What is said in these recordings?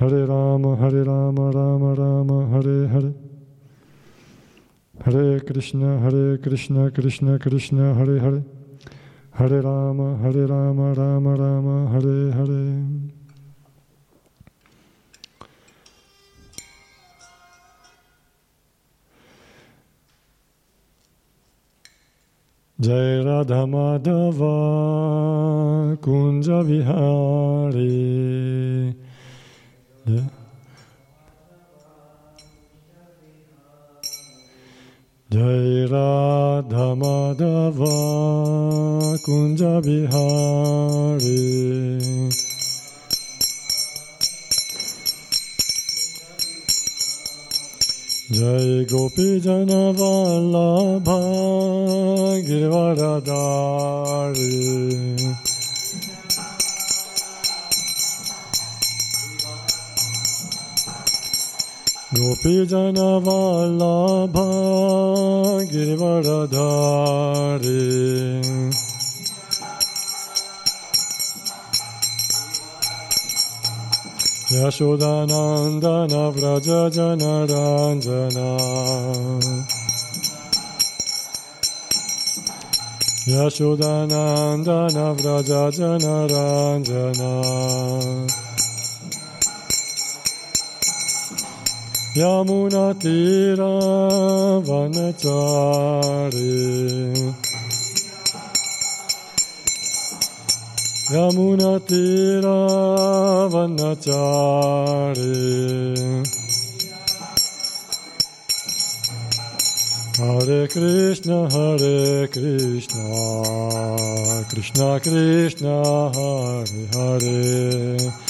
Hare Rama, Hare Rama, Rama Rama, Hare Hare. Hare Krishna, Hare Krishna, Krishna Krishna, Hare Hare. Hare Rama, Hare Rama, Rama Rama, Hare Hare. Jai Radha Madhava Kunja Vihari. Yeah. Jai Radha Madhava Kunja Vihari. Jai Gopi Jana Vallabha Girvaradari. Gopi Jana Vallabha Girvaradari. Yashodanandana Vraja Janaranjana Yashodanandana Vraja Janaranjana Yamuna Tira Vanachari Yamuna Tira Vanachari Hare Krishna Hare Krishna. Krishna Krishna Hare Hare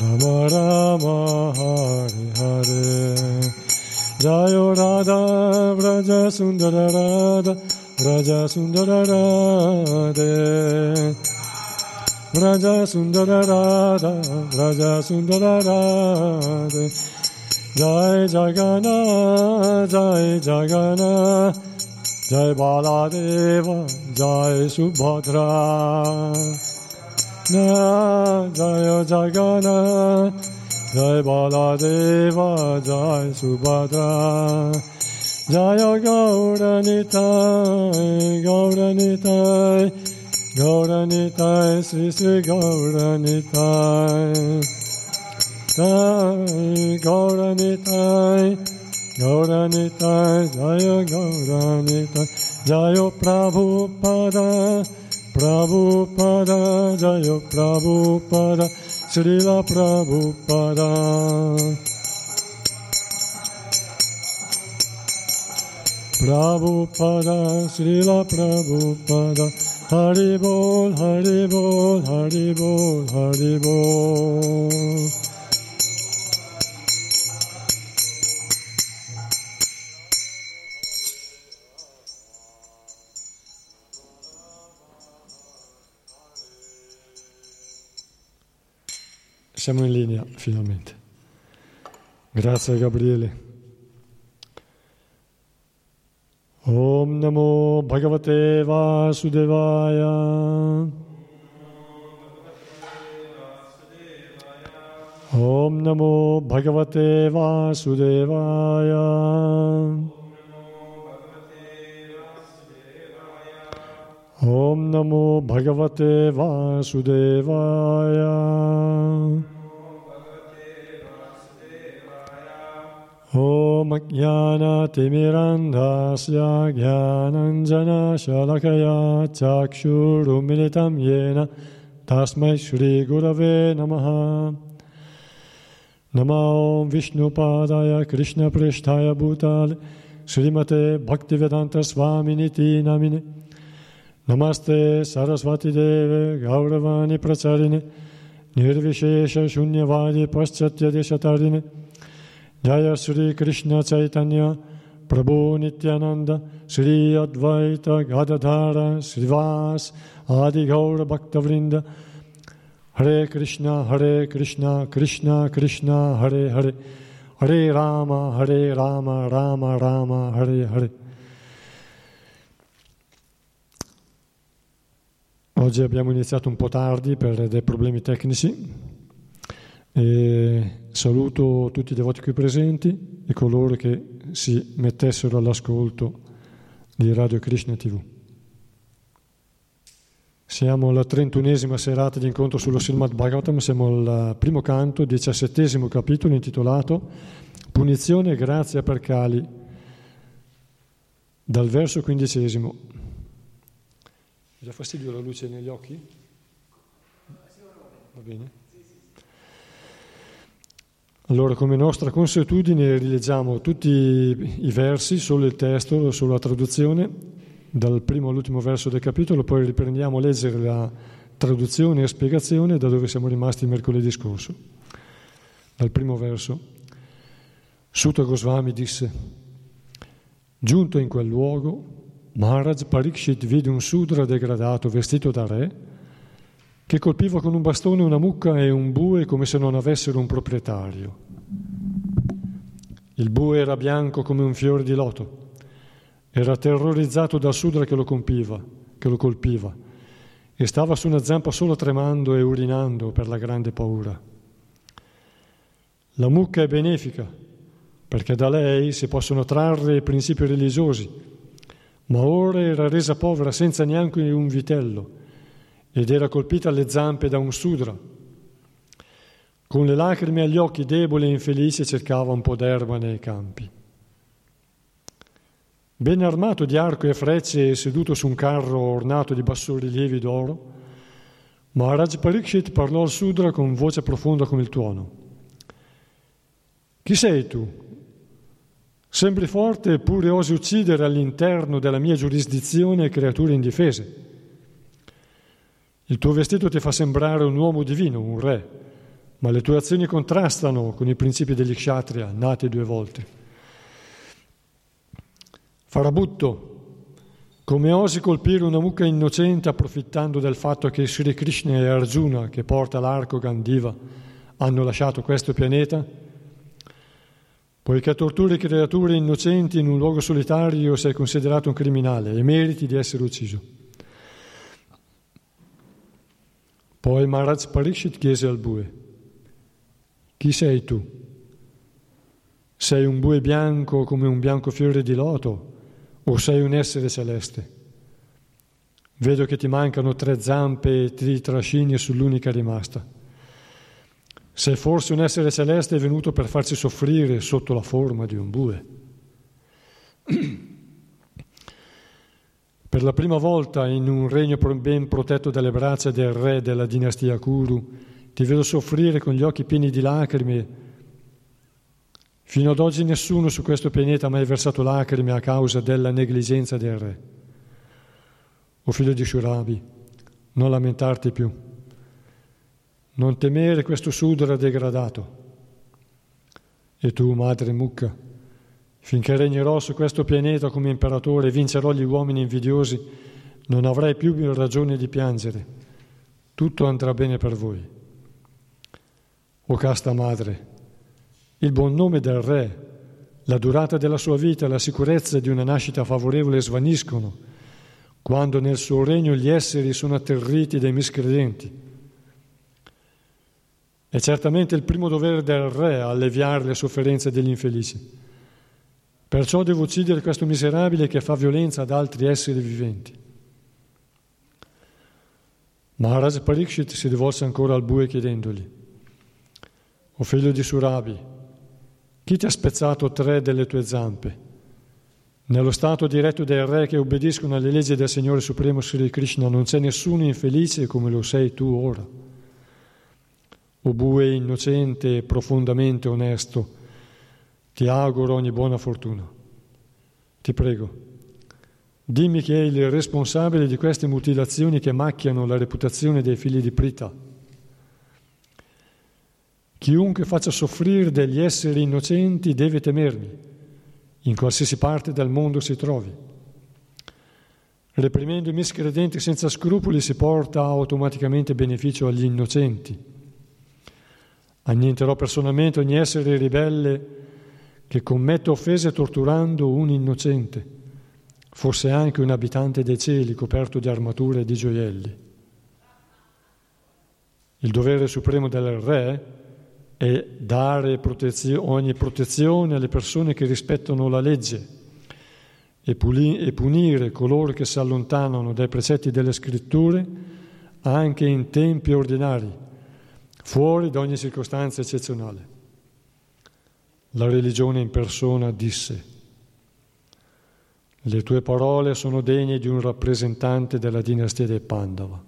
Rama Rama Hare Hare. Jayo Radha Vraja Sundara Radha Vraja Sundara Radha Vraja Sundara Radha Vraja Sundara Radha Jai Jagana Jai Jagana Jai Baladeva Jai Subhadra Na Jai Jagana Jai Baladeva Jai Subhadra Jaya Gauranitai Gauranitai Gauranitai Sri Sri Gauranitai Tai Gauranitai Gauranitai Jaya Gauranitai Jaya Prabhupada Jaya Prabhupada Srila Prabhupada. Prabhupada Srila Prabhupada Hari Bol Hari Bol Hari Bol Hari Bol Siamo in linea finalmente. Grazie Gabriele. Om Namo Bhagavate Vasudevaya. Om Namo Bhagavate Vasudevaya. Om Namo Bhagavate Vasudevaya. ॐ ज्ञानातिमिरन्धस्य ज्ञानञ्जनशलकया चक्षुरुमिलितं येन तस्मै श्रीगुरवे नमः नमो विष्णुपादाय कृष्णपृष्ठाय भूताल श्रीमते भक्तिवेदान्तस्वामिनिति नामिनि नमस्ते सरस्वतीदेवे गौरवाणि प्रचारिणि निर्विशेषशून्यवादि पश्चात्यदिशतारिणि Jaya Sri Krishna Chaitanya Prabhu Nityananda Sri Advaita Gadadhara Srivas Adi Gaura Bhaktavrinda Hare Krishna Hare Krishna Krishna Krishna Hare Hare. Hare Rama Hare Rama Rama Rama Hare Hare. Oggi abbiamo iniziato un po' tardi per dei problemi tecnici e saluto tutti i devoti qui presenti e coloro che si mettessero all'ascolto di Radio Krishna TV. Siamo alla trentunesima serata di incontro sullo Srimad Bhagavatam, siamo al primo canto, diciassettesimo capitolo intitolato Punizione e grazia per Kali, dal verso quindicesimo. Mi dà fastidio la luce negli occhi? Va bene. Allora, come nostra consuetudine, rileggiamo tutti i versi, solo il testo, solo la traduzione, dal primo all'ultimo verso del capitolo, poi riprendiamo a leggere la traduzione e spiegazione da dove siamo rimasti mercoledì scorso. Dal primo verso, Sutta Goswami disse, giunto in quel luogo, Maharaj Parikshit vide un sudra degradato vestito da re, che colpiva con un bastone una mucca e un bue come se non avessero un proprietario. Il bue era bianco come un fiore di loto, era terrorizzato dal sudra che lo colpiva, che lo colpiva e stava su una zampa solo tremando e urinando per la grande paura. La mucca è benefica, perché da lei si possono trarre i principi religiosi, ma ora era resa povera senza neanche un vitello ed era colpita alle zampe da un sudra. Con le lacrime agli occhi debole e infelice cercava un po' d'erba nei campi. Ben armato di arco e frecce e seduto su un carro ornato di bassorilievi d'oro, Maharaj Parikshit parlò al Sudra con voce profonda come il tuono. Chi sei tu? Sembri forte eppure osi uccidere all'interno della mia giurisdizione creature indifese. Il tuo vestito ti fa sembrare un uomo divino, un re, ma le tue azioni contrastano con i principi degli kshatriya, nati due volte. Farabutto, come osi colpire una mucca innocente approfittando del fatto che Sri Krishna e Arjuna, che porta l'arco Gandiva, hanno lasciato questo pianeta? Poiché torturi creature innocenti in un luogo solitario sei considerato un criminale e meriti di essere ucciso. Poi Maharaj Parikshit chiese al bue, chi sei tu? Sei un bue bianco come un bianco fiore di loto o sei un essere celeste? Vedo che ti mancano tre zampe e ti trascini sull'unica rimasta. Sei forse un essere celeste venuto per farci soffrire sotto la forma di un bue. Per la prima volta in un regno ben protetto dalle braccia del re della dinastia Kuru, ti vedo soffrire con gli occhi pieni di lacrime. Fino ad oggi nessuno su questo pianeta ha mai versato lacrime a causa della negligenza del re. O figlio di Shurabi, non lamentarti più, non temere questo sudra degradato. E tu, madre Mucca, Finché regnerò su questo pianeta come imperatore e vincerò gli uomini invidiosi, non avrai più ragione di piangere. Tutto andrà bene per voi. O casta madre, il buon nome del re la durata della sua vita e la sicurezza di una nascita favorevole svaniscono quando nel suo regno gli esseri sono atterriti dai miscredenti. È certamente il primo dovere del re alleviare le sofferenze degli infelici. Perciò devo uccidere questo miserabile che fa violenza ad altri esseri viventi. Maharaj Parikshit si rivolse ancora al bue chiedendogli, O figlio di Surabi, chi ti ha spezzato tre delle tue zampe? Nello stato diretto dei re che obbediscono alle leggi del Signore Supremo Sri Krishna non c'è nessuno infelice come lo sei tu ora. O bue innocente e profondamente onesto, ti auguro ogni buona fortuna. Ti prego, Dimmi chi è il responsabile di queste mutilazioni che macchiano la reputazione dei figli di Prita. Chiunque faccia soffrire degli esseri innocenti deve temermi, in qualsiasi parte del mondo si trovi. Reprimendo i miscredenti senza scrupoli si porta automaticamente beneficio agli innocenti. Annienterò personalmente ogni essere ribelle che commette offese torturando un innocente fosse anche un abitante dei cieli coperto di armature e di gioielli. Il dovere supremo del re è dare protezio- ogni protezione alle persone che rispettano la legge e, puli- e punire coloro che si allontanano dai precetti delle scritture anche in tempi ordinari, fuori da ogni circostanza eccezionale. La religione in persona disse le tue parole sono degne di un rappresentante della dinastia dei Pandava.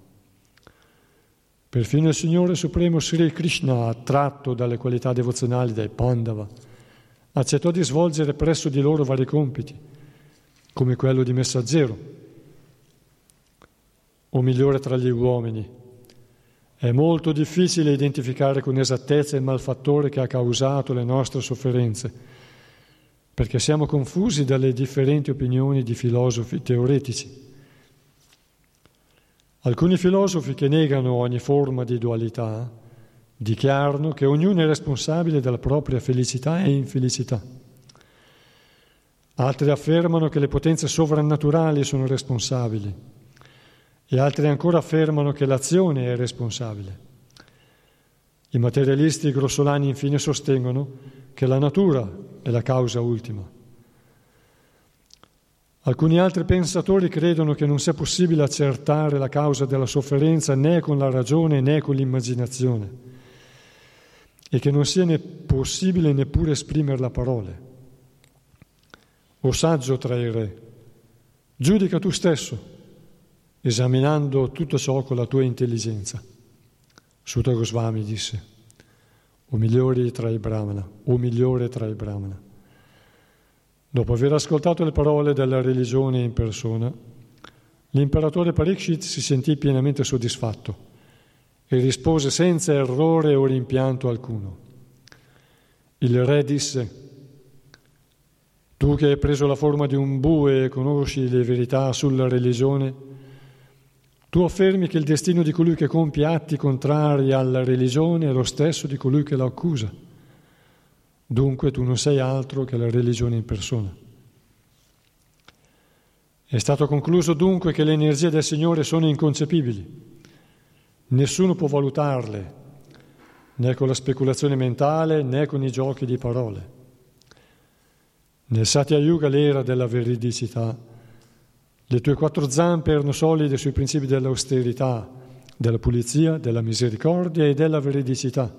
Perfino il Signore Supremo Sri Krishna, attratto dalle qualità devozionali dei Pandava, accettò di svolgere presso di loro vari compiti, come quello di messaggero, o migliore tra gli uomini. È molto difficile identificare con esattezza il malfattore che ha causato le nostre sofferenze perché siamo confusi dalle differenti opinioni di filosofi teoretici. Alcuni filosofi che negano ogni forma di dualità dichiarano che ognuno è responsabile della propria felicità e infelicità. Altri affermano che le potenze sovrannaturali sono responsabili e altri ancora affermano che l'azione è responsabile. I materialisti grossolani infine sostengono che la natura è la causa ultima. Alcuni altri pensatori credono che non sia possibile accertare la causa della sofferenza né con la ragione né con l'immaginazione e che non sia ne possibile neppure esprimerla a parole. O saggio tra i re, giudica tu stesso, esaminando tutto ciò con la tua intelligenza. Sutta Goswami disse o migliori tra i brahmana, o migliore tra i brahmana. Dopo aver ascoltato le parole della religione in persona, l'imperatore Parikshit si sentì pienamente soddisfatto e rispose senza errore o rimpianto alcuno. Il re disse, tu che hai preso la forma di un bue e conosci le verità sulla religione, tu affermi che il destino di colui che compie atti contrari alla religione è lo stesso di colui che la accusa. Dunque tu non sei altro che la religione in persona. È stato concluso dunque che le energie del Signore sono inconcepibili. Nessuno può valutarle, né con la speculazione mentale né con i giochi di parole. Nel Satya Yuga l'era della veridicità le tue quattro zampe erano solide sui principi dell'austerità, della pulizia, della misericordia e della veridicità.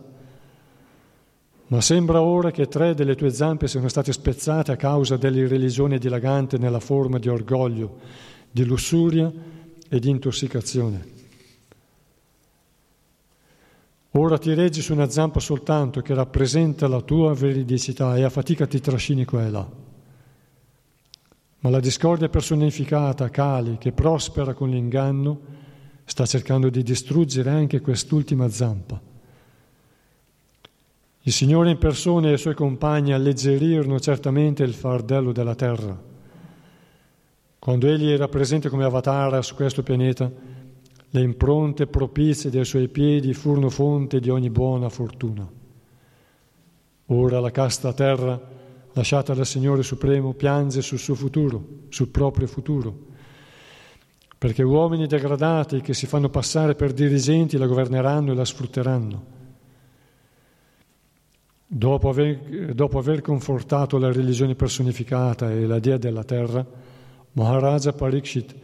Ma sembra ora che tre delle tue zampe siano state spezzate a causa dell'irreligione dilagante nella forma di orgoglio, di lussuria e di intossicazione. Ora ti reggi su una zampa soltanto che rappresenta la tua veridicità e a fatica ti trascini qua e là. Ma la discordia personificata, Kali, che prospera con l'inganno, sta cercando di distruggere anche quest'ultima zampa. Il Signore in persona e i suoi compagni alleggerirono certamente il fardello della terra. Quando egli era presente come avatara su questo pianeta, le impronte propizie dei suoi piedi furono fonte di ogni buona fortuna. Ora la casta terra lasciata dal Signore Supremo, piange sul suo futuro, sul proprio futuro, perché uomini degradati che si fanno passare per dirigenti la governeranno e la sfrutteranno. Dopo aver, dopo aver confortato la religione personificata e la Dea della terra, Maharaja Parikshit,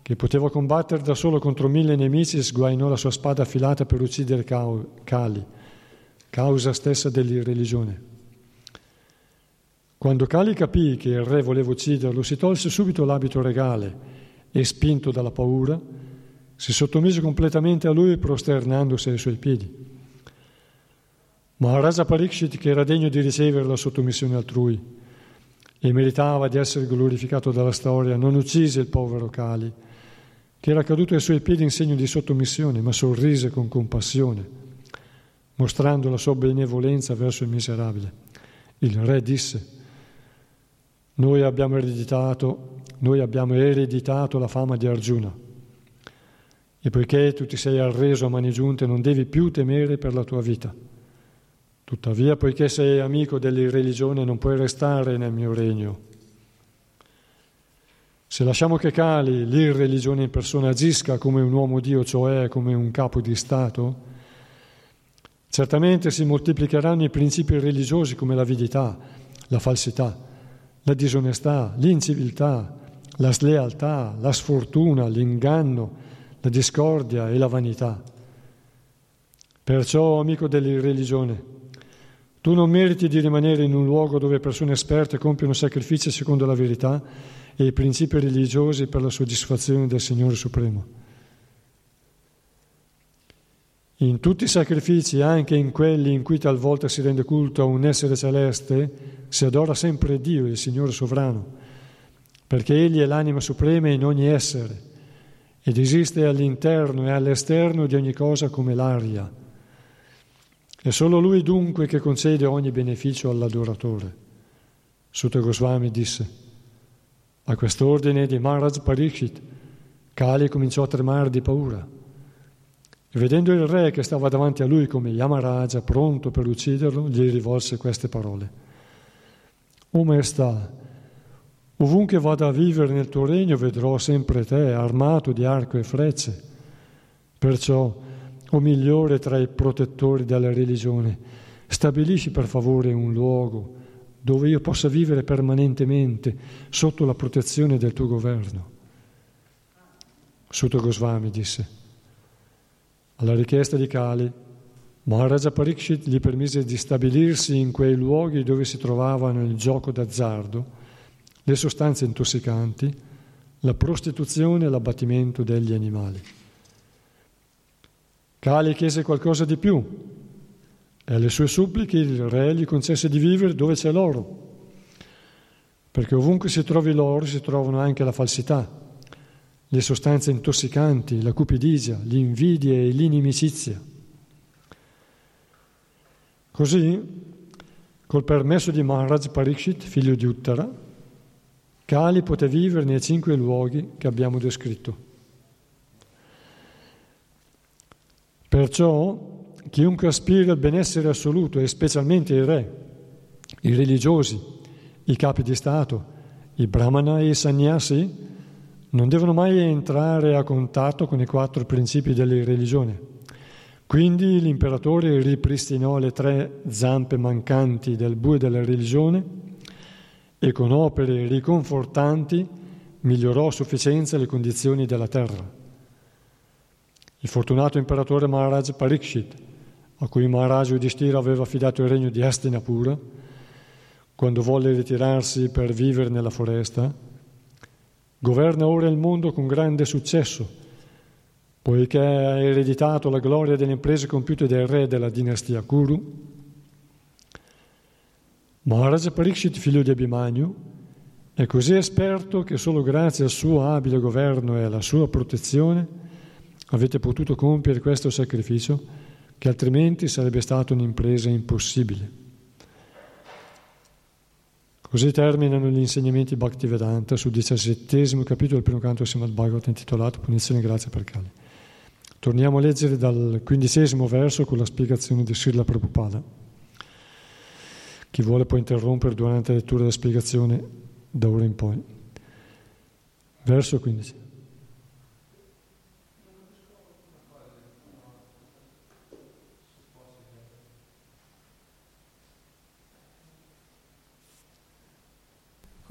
che poteva combattere da solo contro mille nemici, sguainò la sua spada affilata per uccidere Kali, causa stessa dell'irreligione. Quando Kali capì che il re voleva ucciderlo, si tolse subito l'abito regale e, spinto dalla paura, si sottomise completamente a lui prosternandosi ai suoi piedi. Maharaja Parikshit, che era degno di ricevere la sottomissione altrui e meritava di essere glorificato dalla storia, non uccise il povero Kali, che era caduto ai suoi piedi in segno di sottomissione, ma sorrise con compassione, mostrando la sua benevolenza verso il miserabile. Il re disse, noi abbiamo ereditato, noi abbiamo ereditato la fama di Arjuna. E poiché tu ti sei arreso a mani giunte, non devi più temere per la tua vita. Tuttavia, poiché sei amico dell'irreligione, non puoi restare nel mio regno. Se lasciamo che Kali, l'irreligione in persona, agisca come un uomo Dio, cioè come un capo di Stato, certamente si moltiplicheranno i principi religiosi come l'avidità, la falsità, la disonestà, l'inciviltà, la slealtà, la sfortuna, l'inganno, la discordia e la vanità. Perciò, amico dell'irreligione, tu non meriti di rimanere in un luogo dove persone esperte compiono sacrifici secondo la verità e i principi religiosi per la soddisfazione del Signore Supremo. In tutti i sacrifici, anche in quelli in cui talvolta si rende culto a un essere celeste, si adora sempre Dio, il Signore sovrano, perché Egli è l'anima suprema in ogni essere ed esiste all'interno e all'esterno di ogni cosa come l'aria. È solo Lui dunque che concede ogni beneficio all'adoratore. Sutta Goswami disse, a quest'ordine di Maharaj Parikshit, Kali cominciò a tremare di paura. E vedendo il re che stava davanti a lui come Yamaraja, pronto per ucciderlo, gli rivolse queste parole. O Maestà, ovunque vada a vivere nel tuo regno vedrò sempre te armato di arco e frecce. Perciò, o migliore tra i protettori della religione, stabilisci per favore un luogo dove io possa vivere permanentemente sotto la protezione del tuo governo. Sutta Goswami disse, alla richiesta di Kali, Maharaja Parikshit gli permise di stabilirsi in quei luoghi dove si trovavano il gioco d'azzardo, le sostanze intossicanti, la prostituzione e l'abbattimento degli animali. Kali chiese qualcosa di più e alle sue suppliche il re gli concesse di vivere dove c'è l'oro, perché ovunque si trovi l'oro si trovano anche la falsità, le sostanze intossicanti, la cupidigia, l'invidia e l'inimicizia. Così, col permesso di Maharaj Parikshit, figlio di Uttara, Kali poté vivere nei cinque luoghi che abbiamo descritto. Perciò chiunque aspira al benessere assoluto, e specialmente i re, i religiosi, i capi di Stato, i brahmana e i sannyasi, non devono mai entrare a contatto con i quattro principi della religione quindi l'imperatore ripristinò le tre zampe mancanti del bue della religione e con opere riconfortanti migliorò a sufficienza le condizioni della terra. Il fortunato imperatore Maharaj Parikshit, a cui Maharaj Udishtira aveva affidato il regno di Hastinapura, quando volle ritirarsi per vivere nella foresta, governa ora il mondo con grande successo poiché ha ereditato la gloria delle imprese compiute dai re della dinastia Kuru, Maharaj Parikshit, figlio di Abhimanyu, è così esperto che solo grazie al suo abile governo e alla sua protezione avete potuto compiere questo sacrificio che altrimenti sarebbe stata un'impresa impossibile. Così terminano gli insegnamenti Bhaktivedanta sul diciassettesimo capitolo del primo canto Srimad Bhagavatam intitolato Punizione e grazia per Kali. Torniamo a leggere dal quindicesimo verso con la spiegazione di Srila Prabhupada. Chi vuole può interrompere durante la lettura e la spiegazione da ora in poi. Verso 15.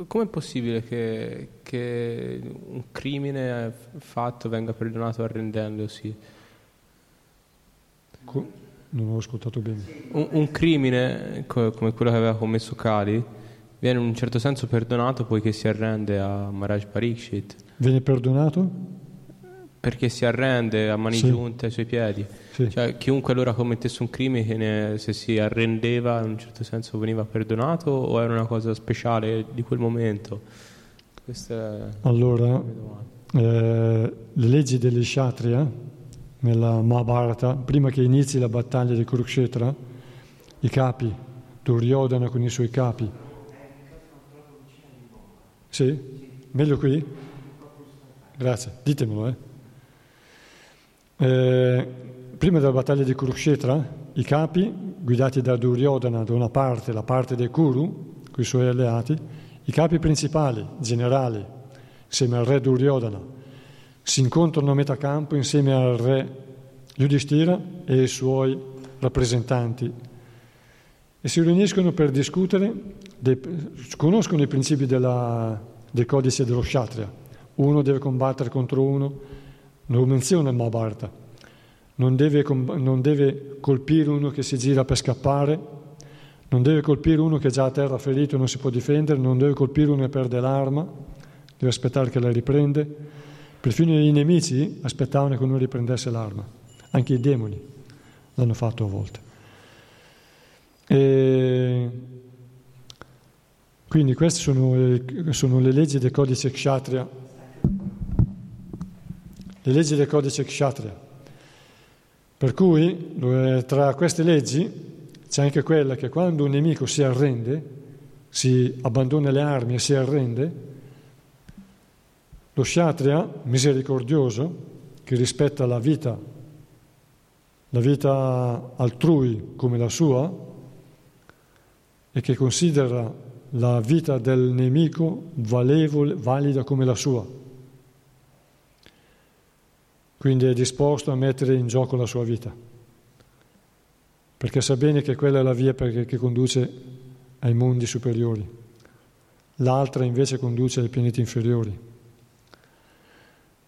Com'è possibile che, che, un crimine fatto venga perdonato arrendendosi? Co- non ho ascoltato bene. Un, un crimine co- come quello che aveva commesso Kali viene in un certo senso perdonato poiché si arrende a Maharaj Parikshit. Viene perdonato? Perché si arrende a mani sì. giunte ai suoi piedi. Sì. Cioè, chiunque allora commettesse un crimine, se si arrendeva in un certo senso veniva perdonato o era una cosa speciale di quel momento? Questa allora, eh, le leggi delle Kshatriya, nella Mahabharata, prima che inizi la battaglia di Kurukshetra, i capi, Duryodhana con i suoi capi. Sì? Meglio qui? Grazie, ditemelo. Eh. Eh, prima della battaglia di Kurukshetra, i capi, guidati da Duryodhana da una parte, la parte dei Kuru, con i suoi alleati, i capi principali, generali, insieme al re Duryodhana, si incontrano a metà campo insieme al re Yudhishthira e ai suoi rappresentanti e si riuniscono per discutere, dei, conoscono i principi della, del codice dello Kshatriya. Uno deve combattere contro uno, lo menziona Mahabharata non deve, non deve colpire uno che si gira per scappare, non deve colpire uno che è già a terra ferito e non si può difendere, non deve colpire uno che perde l'arma, deve aspettare che la riprende. Perfino i nemici aspettavano che uno riprendesse l'arma, anche i demoni l'hanno fatto a volte. E quindi queste sono, sono le leggi del codice Kshatriya. Le leggi del codice Kshatriya. Per cui tra queste leggi c'è anche quella che quando un nemico si arrende, si abbandona le armi e si arrende, lo Kshatriya, misericordioso, che rispetta la vita, la vita altrui come la sua e che considera la vita del nemico valevole, valida come la sua quindi è disposto a mettere in gioco la sua vita, perché sa bene che quella è la via che conduce ai mondi superiori, l'altra invece conduce ai pianeti inferiori.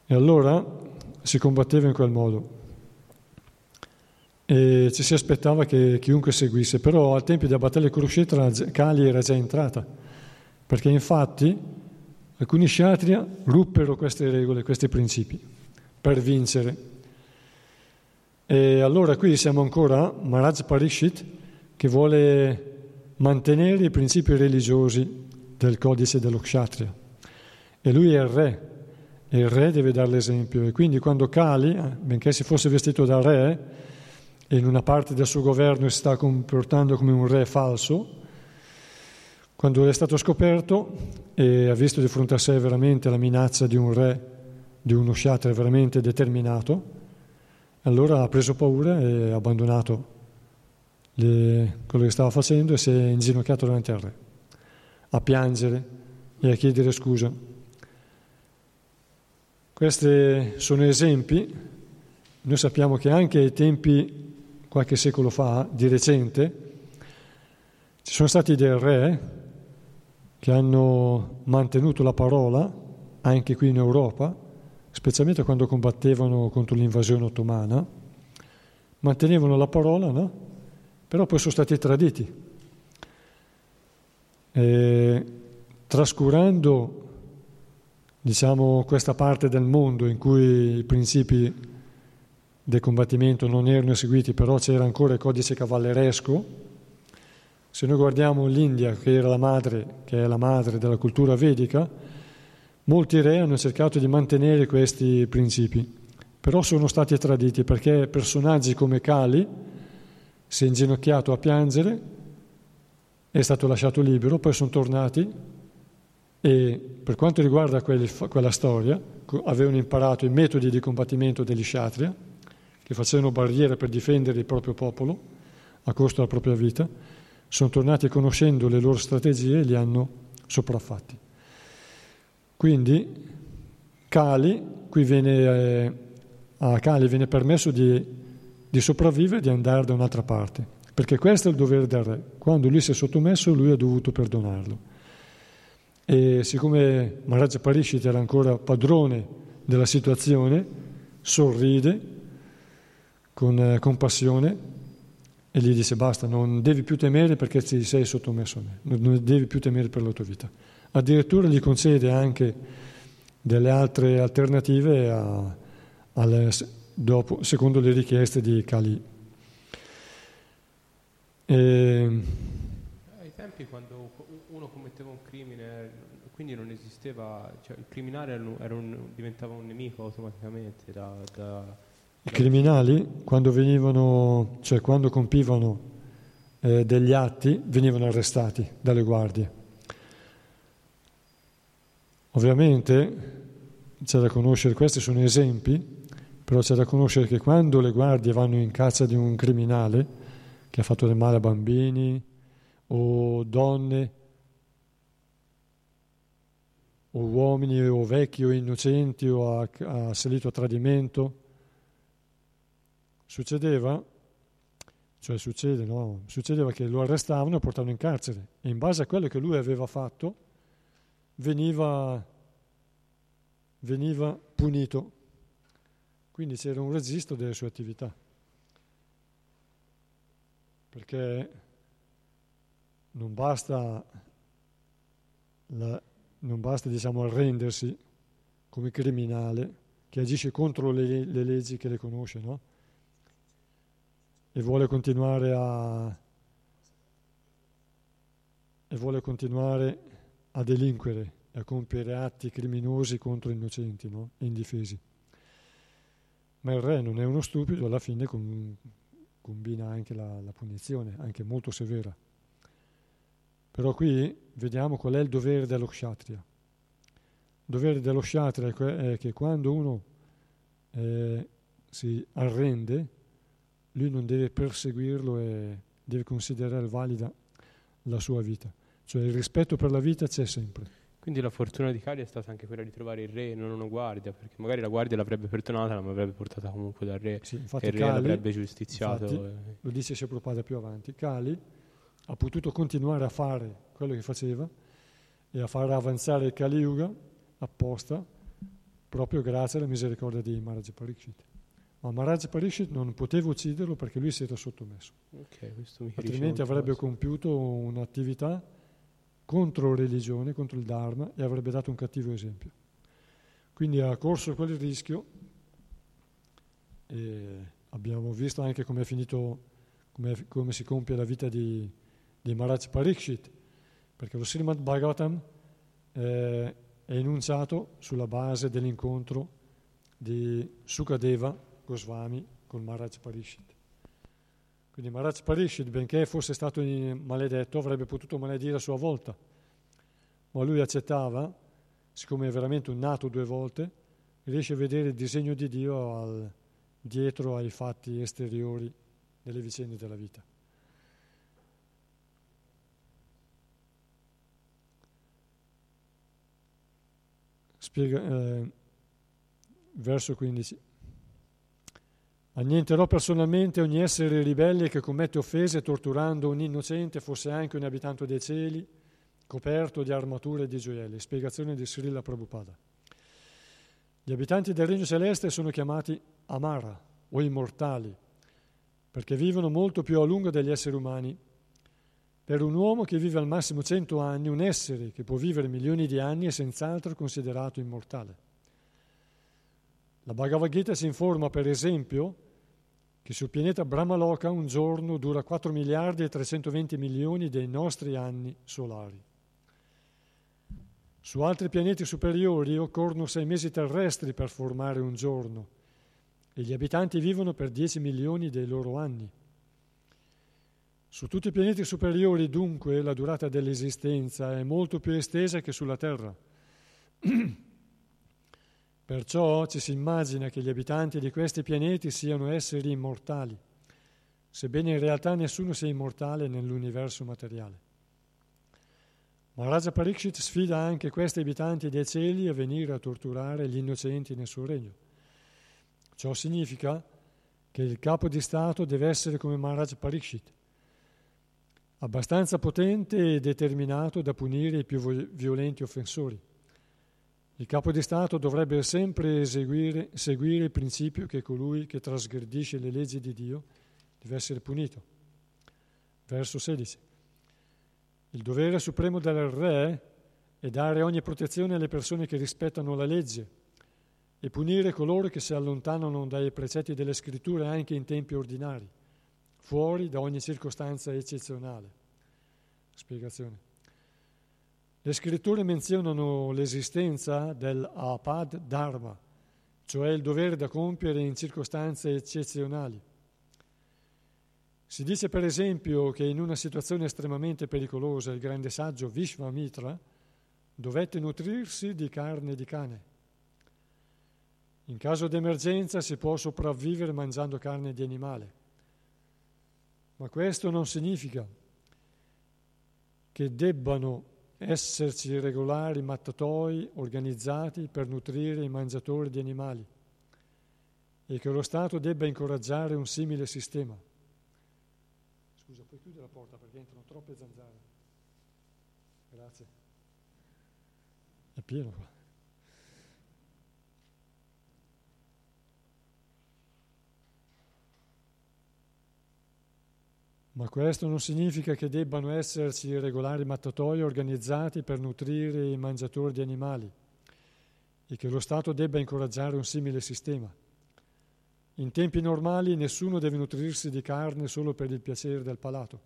E allora si combatteva in quel modo. E ci si aspettava che chiunque seguisse, però al tempo della battaglia Kurukshetra Kali era già entrata, perché infatti alcuni Kshatriya ruppero queste regole, questi principi per vincere. E allora qui siamo ancora Maharaj Parishit che vuole mantenere i principi religiosi del codice dello Kshatriya. E lui è il re, e il re deve dare l'esempio. E quindi quando Kali, eh, benché si fosse vestito da re, e in una parte del suo governo si sta comportando come un re falso, quando è stato scoperto e ha visto di fronte a sé veramente la minaccia di un re di uno sciatere veramente determinato, allora ha preso paura e ha abbandonato le, quello che stava facendo e si è inginocchiato davanti al re, a piangere e a chiedere scusa. Questi sono esempi, noi sappiamo che anche ai tempi, qualche secolo fa, di recente, ci sono stati dei re che hanno mantenuto la parola, anche qui in Europa, specialmente quando combattevano contro l'invasione ottomana, mantenevano la parola, no? però poi sono stati traditi. E, trascurando diciamo, questa parte del mondo in cui i principi del combattimento non erano eseguiti, però c'era ancora il codice cavalleresco, se noi guardiamo l'India, che era la madre, che è la madre della cultura vedica, Molti re hanno cercato di mantenere questi principi, però sono stati traditi perché personaggi come Kali si è inginocchiato a piangere, è stato lasciato libero, poi sono tornati e per quanto riguarda quella storia avevano imparato i metodi di combattimento degli Kshatriya, che facevano barriere per difendere il proprio popolo a costo della propria vita, sono tornati conoscendo le loro strategie e li hanno sopraffatti. Quindi Kali, qui viene, eh, a Kali viene permesso di, di sopravvivere e di andare da un'altra parte, perché questo è il dovere del re. Quando lui si è sottomesso, lui ha dovuto perdonarlo. E siccome Maharaja Parishit era ancora padrone della situazione, sorride con eh, compassione e gli dice basta, non devi più temere perché ti sei sottomesso a me, non devi più temere per la tua vita. Addirittura gli concede anche delle altre alternative a, alle, dopo, secondo le richieste di Kali. E... Ai tempi quando uno commetteva un crimine, quindi non esisteva, cioè il criminale era un, diventava un nemico automaticamente. Da, da, I criminali quando venivano, cioè quando compivano eh, degli atti, venivano arrestati dalle guardie. Ovviamente c'è da conoscere, questi sono esempi, però c'è da conoscere che quando le guardie vanno in caccia di un criminale che ha fatto del male a bambini o donne o uomini o vecchi o innocenti o ha, ha salito a tradimento, succedeva, cioè succede, no? Succedeva che lo arrestavano e portavano in carcere e in base a quello che lui aveva fatto veniva, veniva punito. Quindi c'era un registro delle sue attività. Perché non basta, la, non basta diciamo, arrendersi come criminale che agisce contro le, le leggi che le conosce, no? E vuole continuare a e vuole continuare a delinquere e a compiere atti criminosi contro innocenti no? e indifesi. Ma il re non è uno stupido, alla fine com- combina anche la, la punizione, anche molto severa. Però qui vediamo qual è il dovere dello kshatriya. Il dovere dello kshatriya è che quando uno eh, si arrende, lui non deve perseguirlo e deve considerare valida la sua vita. Cioè il rispetto per la vita c'è sempre. Quindi la fortuna di Cali è stata anche quella di trovare il re, non una guardia, perché magari la guardia l'avrebbe perdonata, ma l'avrebbe portata comunque dal re, sì, e il re Cali, l'avrebbe giustiziato. Infatti, lo dice Prabhupada più avanti, Cali ha potuto continuare a fare quello che faceva e a far avanzare il Kali Yuga apposta proprio grazie alla misericordia di Maharaj Pariksit. Ma Maharaj Pariksit non poteva ucciderlo perché lui si era sottomesso. Okay, Altrimenti avrebbe compiuto un'attività contro religione, contro il Dharma e avrebbe dato un cattivo esempio. Quindi ha corso quel rischio e abbiamo visto anche come è finito, come, come si compie la vita di, di Maharaj Pariksit, perché lo Srimad Bhagavatam eh, è enunciato sulla base dell'incontro di Sukadeva Goswami con Maharaj Pariksit. Quindi Maharaj Parishit, benché fosse stato maledetto, avrebbe potuto maledire a sua volta, ma lui accettava, siccome è veramente un nato due volte, riesce a vedere il disegno di Dio al, dietro ai fatti esteriori delle vicende della vita. Spiega, eh, verso 15. Annienterò personalmente ogni essere ribelle che commette offese torturando un innocente, fosse anche un abitante dei cieli, coperto di armature e di gioielli. Spiegazione di Srila Prabhupada. Gli abitanti del regno celeste sono chiamati Amara o immortali, perché vivono molto più a lungo degli esseri umani. Per un uomo che vive al massimo cento anni, un essere che può vivere milioni di anni è senz'altro considerato immortale. La Bhagavad Gita si informa, per esempio, che sul pianeta Brahmaloka un giorno dura 4 miliardi e 320 milioni dei nostri anni solari. Su altri pianeti superiori occorrono sei mesi terrestri per formare un giorno e gli abitanti vivono per 10 milioni dei loro anni. Su tutti i pianeti superiori dunque la durata dell'esistenza è molto più estesa che sulla Terra. Perciò ci si immagina che gli abitanti di questi pianeti siano esseri immortali, sebbene in realtà nessuno sia immortale nell'universo materiale. Maharaja Parikshit sfida anche questi abitanti dei cieli a venire a torturare gli innocenti nel suo regno. Ciò significa che il capo di Stato deve essere come Maharaja Parikshit, abbastanza potente e determinato da punire i più violenti offensori. Il capo di Stato dovrebbe sempre eseguire, seguire il principio che colui che trasgredisce le leggi di Dio deve essere punito. Verso 16. Il dovere supremo del re è dare ogni protezione alle persone che rispettano la legge e punire coloro che si allontanano dai precetti delle scritture anche in tempi ordinari, fuori da ogni circostanza eccezionale. Spiegazione. Le scritture menzionano l'esistenza dell'apad dharma, cioè il dovere da compiere in circostanze eccezionali. Si dice per esempio che in una situazione estremamente pericolosa il grande saggio Vishvamitra dovette nutrirsi di carne di cane. In caso di emergenza si può sopravvivere mangiando carne di animale, ma questo non significa che debbano esserci regolari mattatoi organizzati per nutrire i mangiatori di animali e che lo Stato debba incoraggiare un simile sistema. Scusa, puoi chiudere la porta perché entrano troppe zanzare. Grazie. È pieno qua. Ma questo non significa che debbano esserci regolari mattatoi organizzati per nutrire i mangiatori di animali e che lo Stato debba incoraggiare un simile sistema. In tempi normali nessuno deve nutrirsi di carne solo per il piacere del palato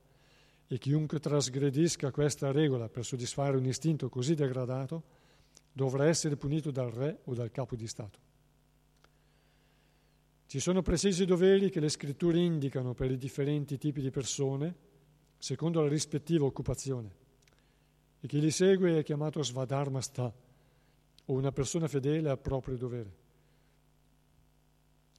e chiunque trasgredisca questa regola per soddisfare un istinto così degradato dovrà essere punito dal re o dal capo di Stato. Ci sono precisi doveri che le scritture indicano per i differenti tipi di persone, secondo la rispettiva occupazione, e chi li segue è chiamato Svadharmasta, o una persona fedele al proprio dovere.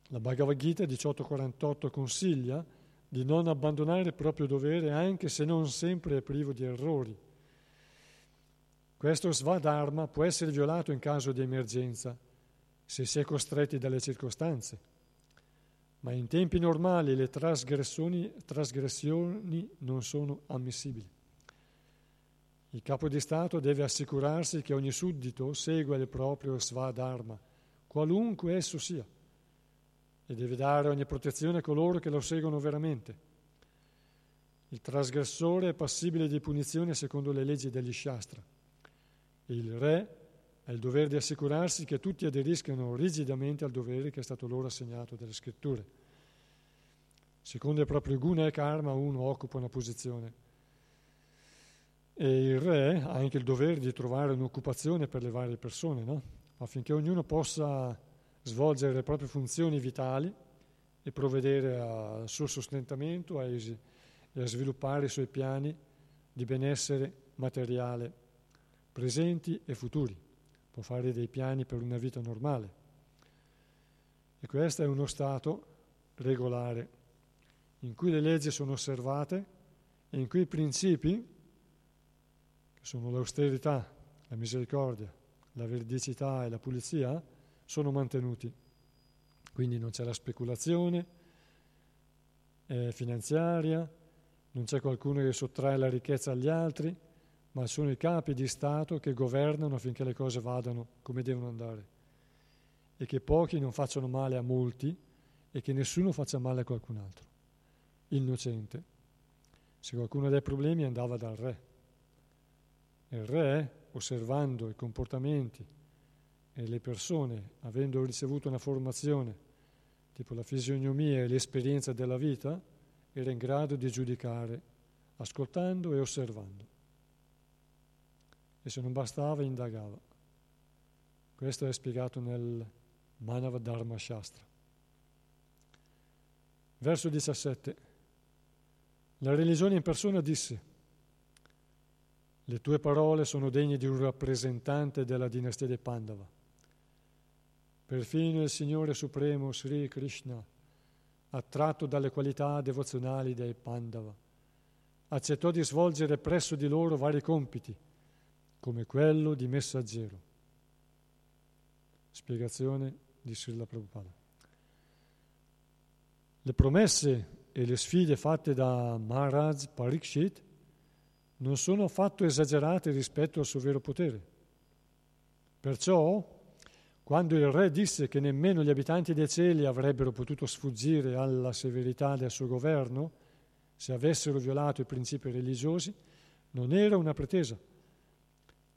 La Bhagavad Gita 1848 consiglia di non abbandonare il proprio dovere anche se non sempre è privo di errori. Questo Svadharma può essere violato in caso di emergenza, se si è costretti dalle circostanze ma in tempi normali le trasgressioni, trasgressioni non sono ammissibili. Il capo di Stato deve assicurarsi che ogni suddito segua il proprio svadharma, qualunque esso sia, e deve dare ogni protezione a coloro che lo seguono veramente. Il trasgressore è passibile di punizione secondo le leggi degli Shastra. Il re ha il dovere di assicurarsi che tutti aderiscano rigidamente al dovere che è stato loro assegnato dalle scritture. Secondo il proprio guna e karma uno occupa una posizione e il re ha anche il dovere di trovare un'occupazione per le varie persone, no? affinché ognuno possa svolgere le proprie funzioni vitali e provvedere al suo sostentamento e a sviluppare i suoi piani di benessere materiale presenti e futuri può fare dei piani per una vita normale. E questo è uno Stato regolare, in cui le leggi sono osservate e in cui i principi, che sono l'austerità, la misericordia, la veridicità e la pulizia, sono mantenuti. Quindi non c'è la speculazione eh, finanziaria, non c'è qualcuno che sottrae la ricchezza agli altri, ma sono i capi di Stato che governano affinché le cose vadano come devono andare e che pochi non facciano male a molti e che nessuno faccia male a qualcun altro. Innocente. Se qualcuno ha dei problemi andava dal re. Il re, osservando i comportamenti e le persone, avendo ricevuto una formazione, tipo la fisionomia e l'esperienza della vita, era in grado di giudicare, ascoltando e osservando e se non bastava indagava. Questo è spiegato nel Manava Dharma Shastra. Verso 17. La religione in persona disse, le tue parole sono degne di un rappresentante della dinastia dei Pandava. Perfino il Signore Supremo Sri Krishna attratto dalle qualità devozionali dei Pandava, accettò di svolgere presso di loro vari compiti, come quello di messaggero. Spiegazione di Srila Prabhupada. Le promesse e le sfide fatte da Maharaj Parikshit non sono affatto esagerate rispetto al suo vero potere. Perciò, quando il re disse che nemmeno gli abitanti dei cieli avrebbero potuto sfuggire alla severità del suo governo se avessero violato i principi religiosi, non era una pretesa,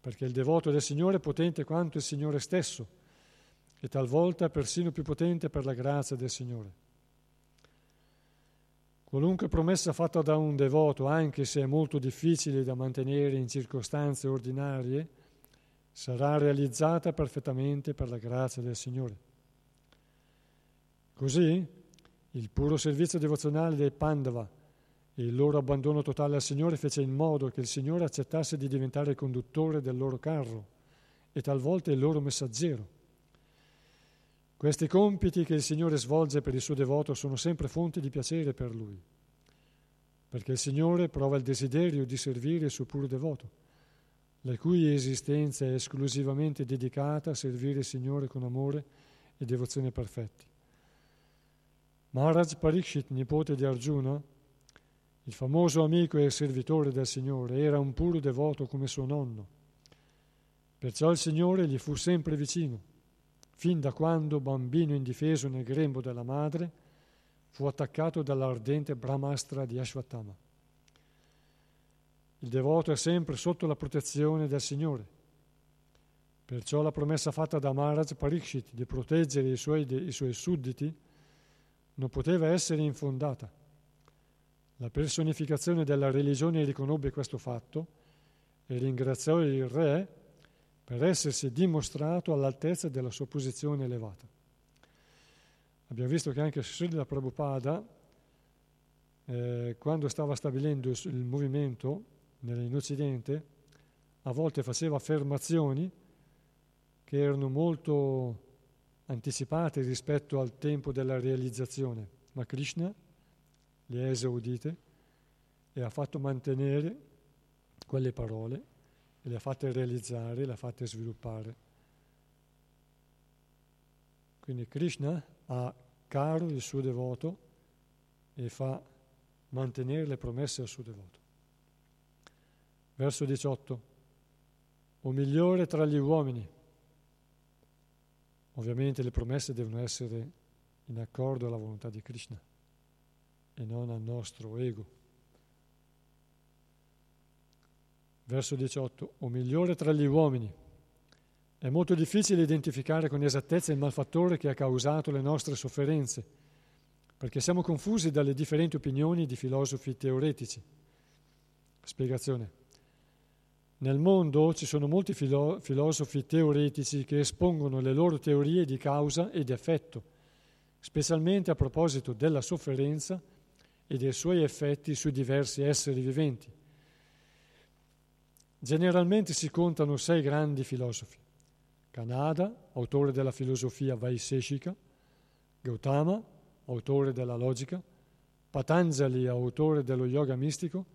perché il devoto del Signore è potente quanto il Signore stesso e talvolta persino più potente per la grazia del Signore. Qualunque promessa fatta da un devoto, anche se è molto difficile da mantenere in circostanze ordinarie, sarà realizzata perfettamente per la grazia del Signore. Così il puro servizio devozionale dei Pandava il loro abbandono totale al Signore fece in modo che il Signore accettasse di diventare il conduttore del loro carro e talvolta il loro messaggero. Questi compiti che il Signore svolge per il suo devoto sono sempre fonte di piacere per lui, perché il Signore prova il desiderio di servire il suo puro devoto, la cui esistenza è esclusivamente dedicata a servire il Signore con amore e devozione perfetti. Maharaj Parikshit, nipote di Arjuna, il famoso amico e servitore del Signore, era un puro devoto come suo nonno. Perciò il Signore gli fu sempre vicino fin da quando, bambino indifeso nel grembo della madre, fu attaccato dall'ardente Brahmastra di Ashwatthama. Il devoto è sempre sotto la protezione del Signore. Perciò la promessa fatta da Maharaj Parikshit di proteggere i suoi, i suoi sudditi non poteva essere infondata. La personificazione della religione riconobbe questo fatto e ringraziò il re per essersi dimostrato all'altezza della sua posizione elevata. Abbiamo visto che anche Srila Prabhupada, eh, quando stava stabilendo il movimento in Occidente, a volte faceva affermazioni che erano molto anticipate rispetto al tempo della realizzazione, ma Krishna le ha esaudite e ha fatto mantenere quelle parole e le ha fatte realizzare, le ha fatte sviluppare. Quindi Krishna ha caro il suo devoto e fa mantenere le promesse al suo devoto. Verso 18. O migliore tra gli uomini. Ovviamente le promesse devono essere in accordo alla volontà di Krishna e non al nostro ego. Verso 18. O migliore tra gli uomini. È molto difficile identificare con esattezza il malfattore che ha causato le nostre sofferenze, perché siamo confusi dalle differenti opinioni di filosofi teoretici. Spiegazione. Nel mondo ci sono molti filo- filosofi teoretici che espongono le loro teorie di causa e di effetto, specialmente a proposito della sofferenza e dei suoi effetti sui diversi esseri viventi. Generalmente si contano sei grandi filosofi. Kanada, autore della filosofia Vaiseshika, Gautama, autore della logica, Patanjali, autore dello yoga mistico,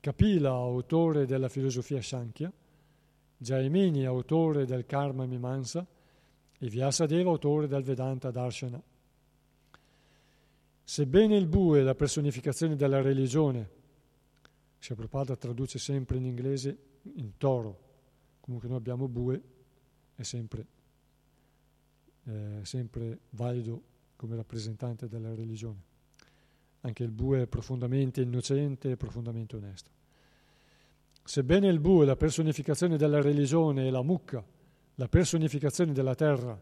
Kapila, autore della filosofia Shankya, Jaimini, autore del Karma Mimansa e Vyasadeva, autore del Vedanta Darshana. Sebbene il bue è la personificazione della religione Prabhupada traduce sempre in inglese in toro, comunque noi abbiamo bue, è sempre, eh, sempre valido come rappresentante della religione. Anche il bue è profondamente innocente e profondamente onesto. Sebbene il bue, la personificazione della religione, e la mucca, la personificazione della terra,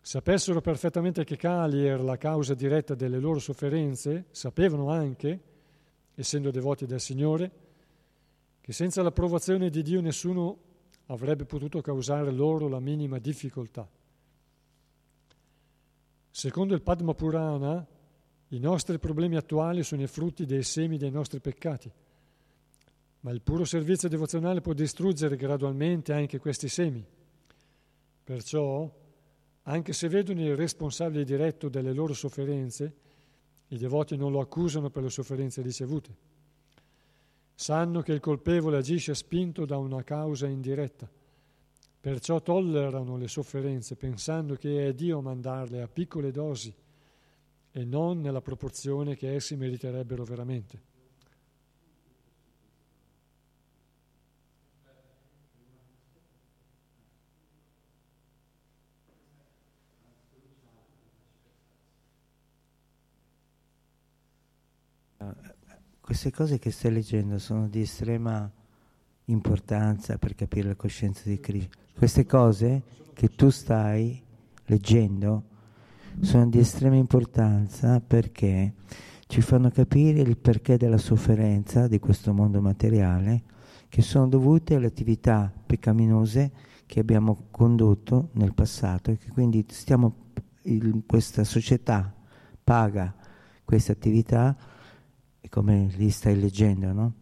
sapessero perfettamente che Kali era la causa diretta delle loro sofferenze, sapevano anche essendo devoti del Signore, che senza l'approvazione di Dio nessuno avrebbe potuto causare loro la minima difficoltà. Secondo il Padma Purana, i nostri problemi attuali sono i frutti dei semi dei nostri peccati, ma il puro servizio devozionale può distruggere gradualmente anche questi semi. Perciò, anche se vedono il responsabile diretto delle loro sofferenze, I devoti non lo accusano per le sofferenze ricevute. Sanno che il colpevole agisce spinto da una causa indiretta. Perciò tollerano le sofferenze pensando che è Dio mandarle a piccole dosi e non nella proporzione che essi meriterebbero veramente. Queste cose che stai leggendo sono di estrema importanza per capire la coscienza di Krishna. Queste cose che tu stai leggendo sono di estrema importanza perché ci fanno capire il perché della sofferenza di questo mondo materiale che sono dovute alle attività peccaminose che abbiamo condotto nel passato e che quindi stiamo, il, questa società paga queste attività come li stai leggendo, no?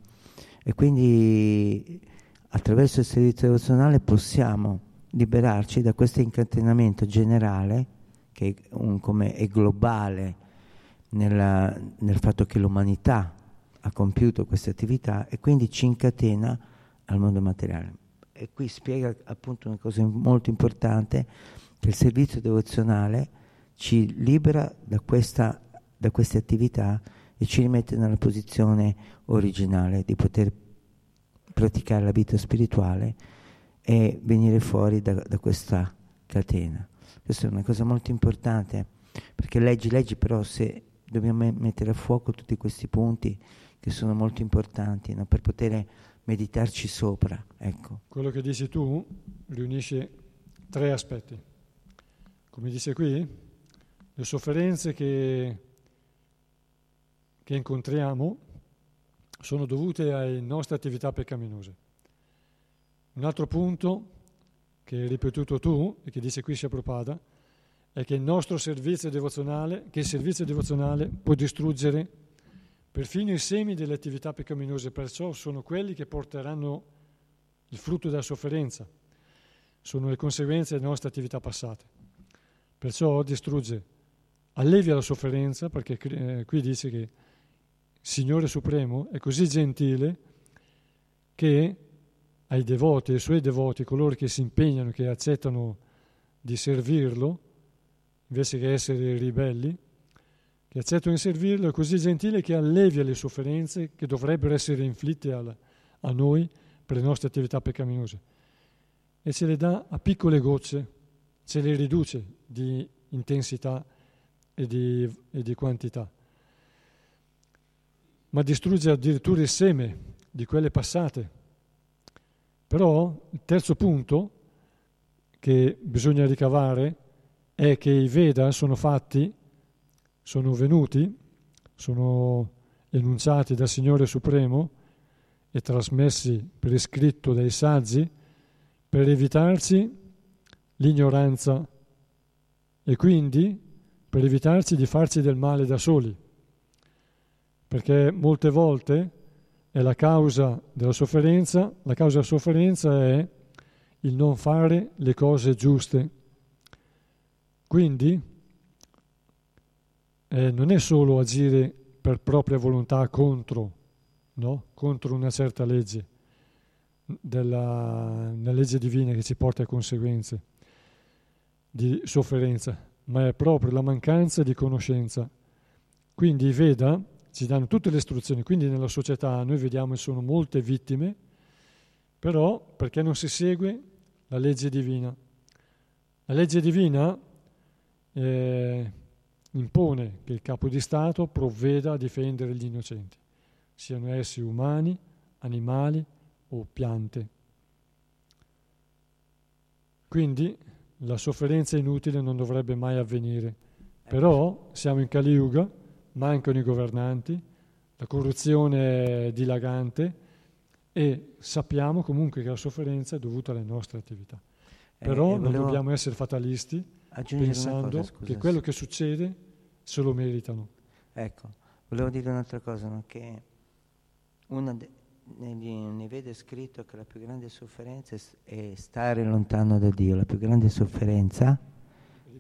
E quindi attraverso il servizio devozionale possiamo liberarci da questo incatenamento generale che è, un, come è globale nella, nel fatto che l'umanità ha compiuto queste attività e quindi ci incatena al mondo materiale. E qui spiega appunto una cosa molto importante, che il servizio devozionale ci libera da, questa, da queste attività e ci rimette nella posizione originale di poter praticare la vita spirituale e venire fuori da, da questa catena. Questa è una cosa molto importante, perché leggi, leggi, però se dobbiamo mettere a fuoco tutti questi punti che sono molto importanti no? per poter meditarci sopra. Ecco. Quello che dici tu riunisce tre aspetti. Come dice qui, le sofferenze che che incontriamo sono dovute alle nostre attività peccaminose. Un altro punto che hai ripetuto tu e che dice qui Prabhupada è che il nostro servizio devozionale, che il servizio devozionale può distruggere perfino i semi delle attività peccaminose, perciò sono quelli che porteranno il frutto della sofferenza, sono le conseguenze delle nostre attività passate. Perciò distrugge, allevia la sofferenza, perché eh, qui dice che Signore Supremo è così gentile che ai devoti, ai suoi devoti, coloro che si impegnano, che accettano di servirlo, invece che essere ribelli, che accettano di servirlo, è così gentile che allevia le sofferenze che dovrebbero essere inflitte al, a noi per le nostre attività peccaminose e ce le dà a piccole gocce, ce le riduce di intensità e di, e di quantità ma distrugge addirittura il seme di quelle passate. Però il terzo punto che bisogna ricavare è che i Veda sono fatti, sono venuti, sono enunciati dal Signore Supremo e trasmessi per iscritto dai saggi per evitarci l'ignoranza e quindi per evitarci di farci del male da soli perché molte volte è la causa della sofferenza, la causa della sofferenza è il non fare le cose giuste. Quindi eh, non è solo agire per propria volontà contro, no? contro una certa legge, della, una legge divina che ci porta a conseguenze di sofferenza, ma è proprio la mancanza di conoscenza. Quindi Veda ci danno tutte le istruzioni, quindi nella società noi vediamo che sono molte vittime, però perché non si segue la legge divina? La legge divina eh, impone che il capo di Stato provveda a difendere gli innocenti, siano essi umani, animali o piante. Quindi la sofferenza inutile non dovrebbe mai avvenire. Però siamo in Kali Yuga mancano i governanti, la corruzione è dilagante e sappiamo comunque che la sofferenza è dovuta alle nostre attività. Eh, Però eh, non dobbiamo essere fatalisti pensando cosa, che quello che succede se lo meritano. Ecco, volevo dire un'altra cosa, no? che de, negli, nei Veda è scritto che la più grande sofferenza è stare lontano da Dio, la più grande sofferenza,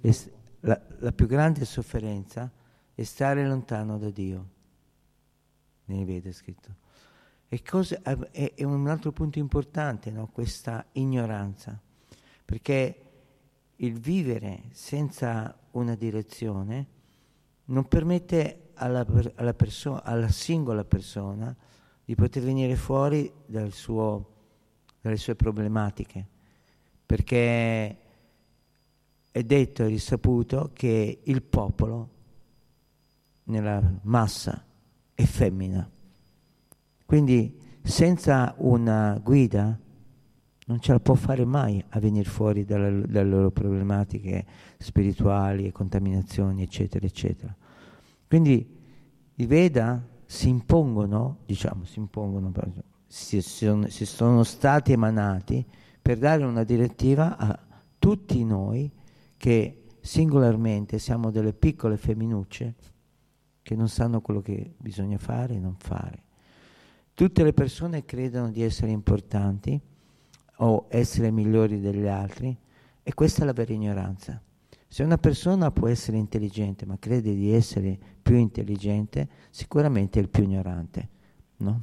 è, la, la più grande sofferenza e stare lontano da Dio. Nei Veda è scritto. E cosa, è, è, un altro punto importante, no? questa ignoranza, perché il vivere senza una direzione non permette alla, alla, perso- alla singola persona di poter venire fuori dal suo, dalle sue problematiche, perché è detto e risaputo che il popolo nella massa è femmina. Quindi senza una guida non ce la può fare mai a venire fuori dalle, dalle loro problematiche spirituali e contaminazioni, eccetera, eccetera. Quindi i Veda si impongono, diciamo, si impongono, si sono, si sono stati emanati per dare una direttiva a tutti noi che singolarmente siamo delle piccole femminucce che non sanno quello che bisogna fare e non fare. Tutte le persone credono di essere importanti o essere migliori degli altri e questa è la vera ignoranza. Se una persona può essere intelligente ma crede di essere più intelligente, sicuramente è il più ignorante. No?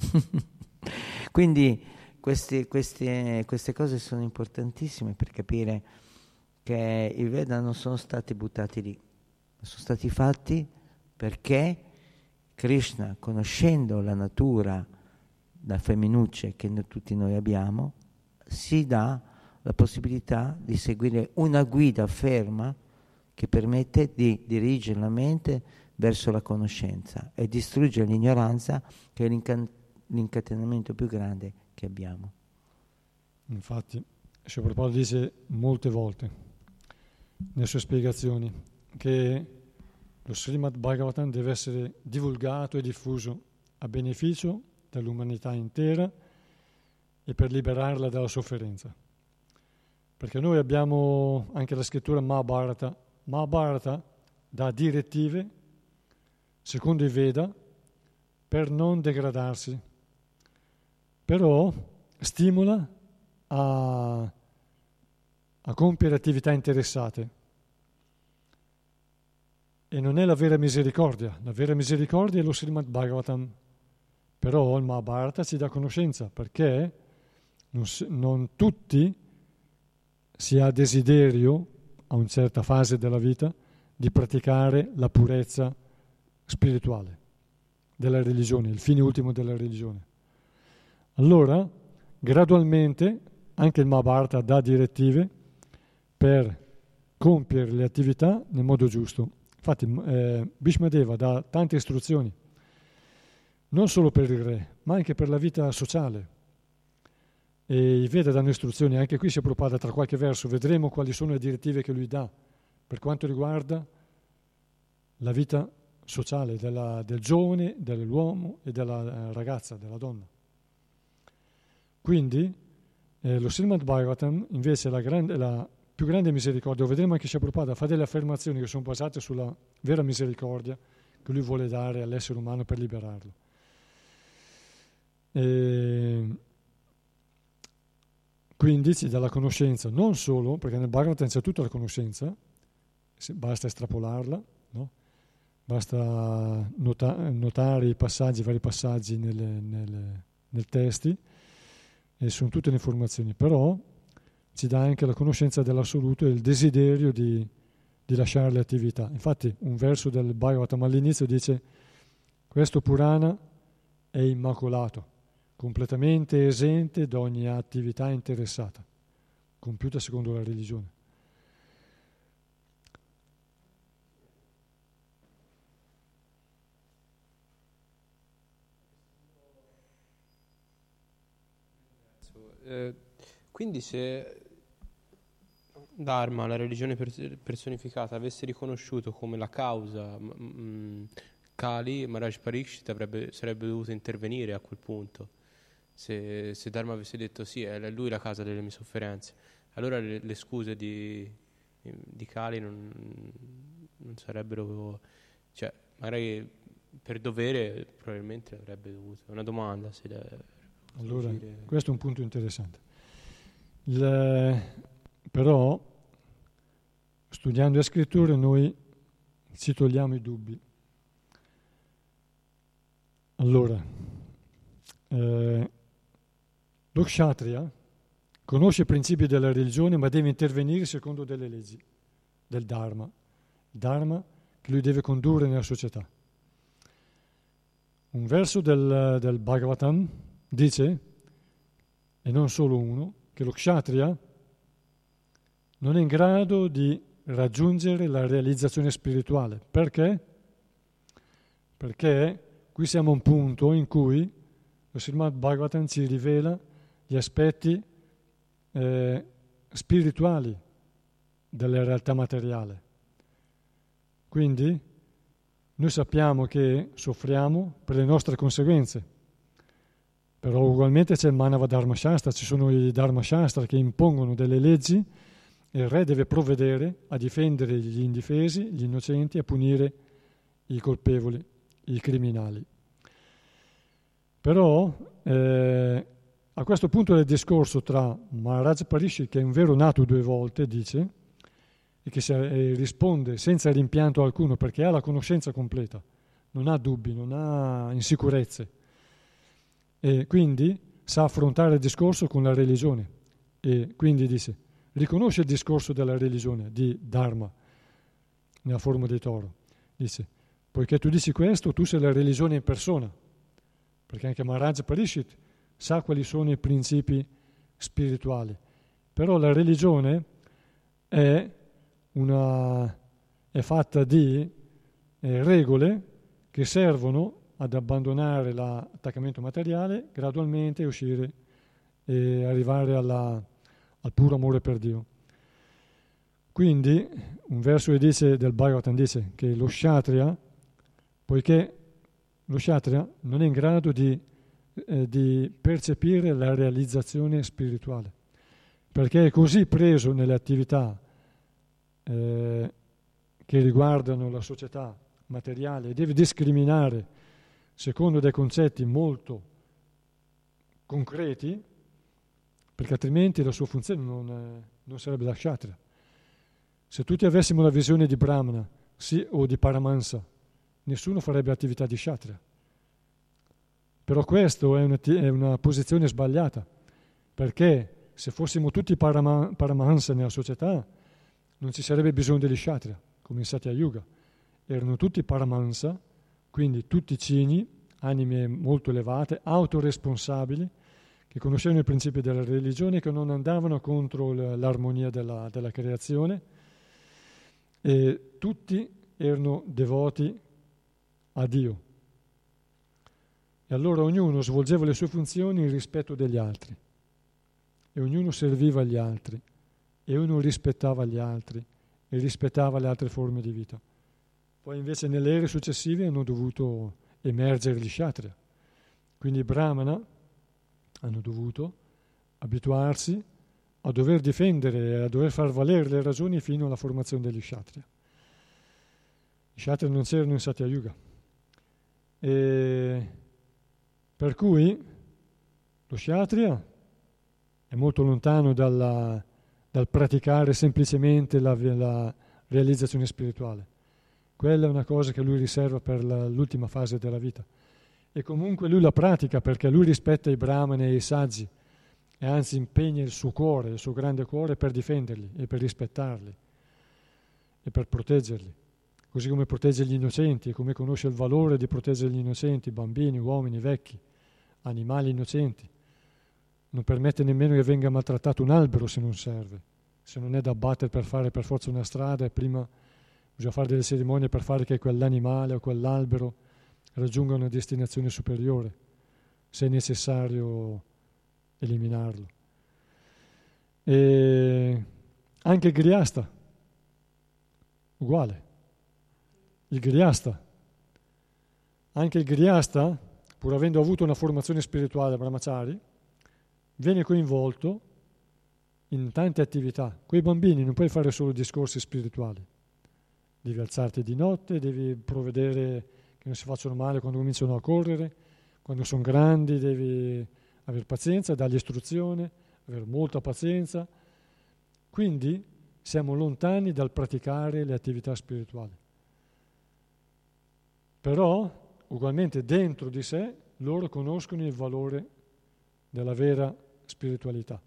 Quindi questi, questi, queste cose sono importantissime per capire che i Veda non sono stati buttati lì, sono stati fatti perché Krishna, conoscendo la natura da femminucce che tutti noi abbiamo, si dà la possibilità di seguire una guida ferma che permette di dirigere la mente verso la conoscenza e distruggere l'ignoranza che è l'incan- l'incatenamento più grande che abbiamo. Infatti, Srila dice molte volte nelle sue spiegazioni che lo Srimad Bhagavatam deve essere divulgato e diffuso a beneficio dell'umanità intera e per liberarla dalla sofferenza. Perché noi abbiamo anche la scrittura Mahabharata. Mahabharata dà direttive, secondo i Veda, per non degradarsi, però stimola a, a compiere attività interessate. E non è la vera misericordia, la vera misericordia è lo Srimad Bhagavatam. Però il Mahabharata ci dà conoscenza perché non, non tutti si ha desiderio, a una certa fase della vita, di praticare la purezza spirituale della religione, il fine ultimo della religione. Allora, gradualmente, anche il Mahabharata dà direttive per compiere le attività nel modo giusto. Infatti eh, Bhishmadeva dà tante istruzioni, non solo per il re, ma anche per la vita sociale. E i Veda danno istruzioni, anche qui si Prabhupada tra qualche verso, vedremo quali sono le direttive che lui dà per quanto riguarda la vita sociale della, del giovane, dell'uomo e della eh, ragazza, della donna. Quindi eh, lo Srimad Bhagavatam invece è la, grande, la più grande misericordia, vedremo anche Prabhupada fa delle affermazioni che sono basate sulla vera misericordia che lui vuole dare all'essere umano per liberarlo. E quindi ci dà la conoscenza, non solo, perché nel Bhagavatam c'è tutta la conoscenza, basta estrapolarla, no? basta nota- notare i passaggi, i vari passaggi nelle, nelle, nel testi, e sono tutte le informazioni, però ci dà anche la conoscenza dell'assoluto e il desiderio di, di lasciare le attività. Infatti un verso del Bhagavatam all'inizio dice questo Purana è immacolato completamente esente da ogni attività interessata, compiuta secondo la religione. Eh, quindi se Dharma, la religione personificata, avesse riconosciuto come la causa mh, Kali, Maharaj Parikshit avrebbe, sarebbe dovuto intervenire a quel punto se, se Dharma avesse detto sì, è lui la causa delle mie sofferenze, allora le, le scuse di, di Kali non, non, sarebbero, cioè magari per dovere probabilmente avrebbe dovuto. È una domanda. Se le, allora, uscire. questo è un punto interessante. Il, però, studiando le scritture, noi ci togliamo i dubbi. Allora, eh, lo kshatriya conosce i principi della religione ma deve intervenire secondo delle leggi del Dharma, Dharma che lui deve condurre nella società. Un verso del, del Bhagavatam dice, e non solo uno, che lo kshatriya non è in grado di raggiungere la realizzazione spirituale. Perché? Perché qui siamo a un punto in cui lo Srimad Bhagavatam ci rivela gli aspetti eh, spirituali della realtà materiale. Quindi noi sappiamo che soffriamo per le nostre conseguenze, però ugualmente c'è il Manava Dharma Shastra, ci sono i Dharma Shastra che impongono delle leggi il re deve provvedere a difendere gli indifesi, gli innocenti, a punire i colpevoli, i criminali. Però eh, a questo punto del discorso tra Maharaj Parishi, che è un vero nato due volte, dice, e che eh, risponde senza rimpianto alcuno perché ha la conoscenza completa, non ha dubbi, non ha insicurezze, e quindi sa affrontare il discorso con la religione. E quindi dice, riconosce il discorso della religione, di Dharma, nella forma di toro. Dice, poiché tu dici questo, tu sei la religione in persona, perché anche Maharaj Parishit sa quali sono i principi spirituali. Però la religione è, una, è fatta di eh, regole che servono ad abbandonare l'attaccamento materiale gradualmente uscire e arrivare alla al puro amore per Dio. Quindi un verso che dice, del Bhagavatam dice che lo kshatriya, poiché lo kshatriya non è in grado di, eh, di percepire la realizzazione spirituale, perché è così preso nelle attività eh, che riguardano la società materiale deve discriminare secondo dei concetti molto concreti, perché altrimenti la sua funzione non, eh, non sarebbe kshatriya. Se tutti avessimo la visione di Brahmana sì, o di Paramansa, nessuno farebbe attività di kshatriya. Però questa è è una, posizione sbagliata, perché se fossimo tutti parama, Paramahansa nella società, non ci sarebbe bisogno degli kshatriya, come in Satya Yuga. Erano tutti Paramansa, quindi tutti cini, anime molto elevate, autoresponsabili, che conoscevano i principi della religione, che non andavano contro l'armonia della, della creazione e tutti erano devoti a Dio. E allora ognuno svolgeva le sue funzioni in rispetto degli altri e ognuno serviva gli altri e ognuno rispettava gli altri e rispettava le altre forme di vita. Poi invece nelle ere successive hanno dovuto emergere gli kshatriya. Quindi Brahmana hanno dovuto abituarsi a dover difendere e a dover far valere le ragioni fino alla formazione degli Kshatriya. I Kshatriya non c'erano in Satya Yuga. E per cui lo Kshatriya è molto lontano dalla, dal praticare semplicemente la, la, realizzazione spirituale. Quella è una cosa che lui riserva per la, l'ultima fase della vita e comunque lui la pratica perché lui rispetta i brahmani e i saggi e anzi impegna il suo cuore, il suo grande cuore per difenderli e per rispettarli e per proteggerli, così come protegge gli innocenti e come conosce il valore di proteggere gli innocenti, bambini, uomini, vecchi, animali innocenti. Non permette nemmeno che venga maltrattato un albero se non serve, se non è da abbattere per fare per forza una strada e prima bisogna fare delle cerimonie per fare che quell'animale o quell'albero raggiunga una destinazione superiore, se è necessario eliminarlo. E anche il Griasta, uguale. Il Griasta, anche il Griasta, pur avendo avuto una formazione spirituale brahmachari, viene coinvolto in tante attività. Quei bambini non puoi fare solo discorsi spirituali. Devi alzarti di notte, devi provvedere che non si facciano male quando cominciano a correre, quando sono grandi devi avere pazienza, dargli istruzione, avere molta pazienza. Quindi siamo lontani dal praticare le attività spirituali. Però ugualmente dentro di sé loro conoscono il valore della vera spiritualità,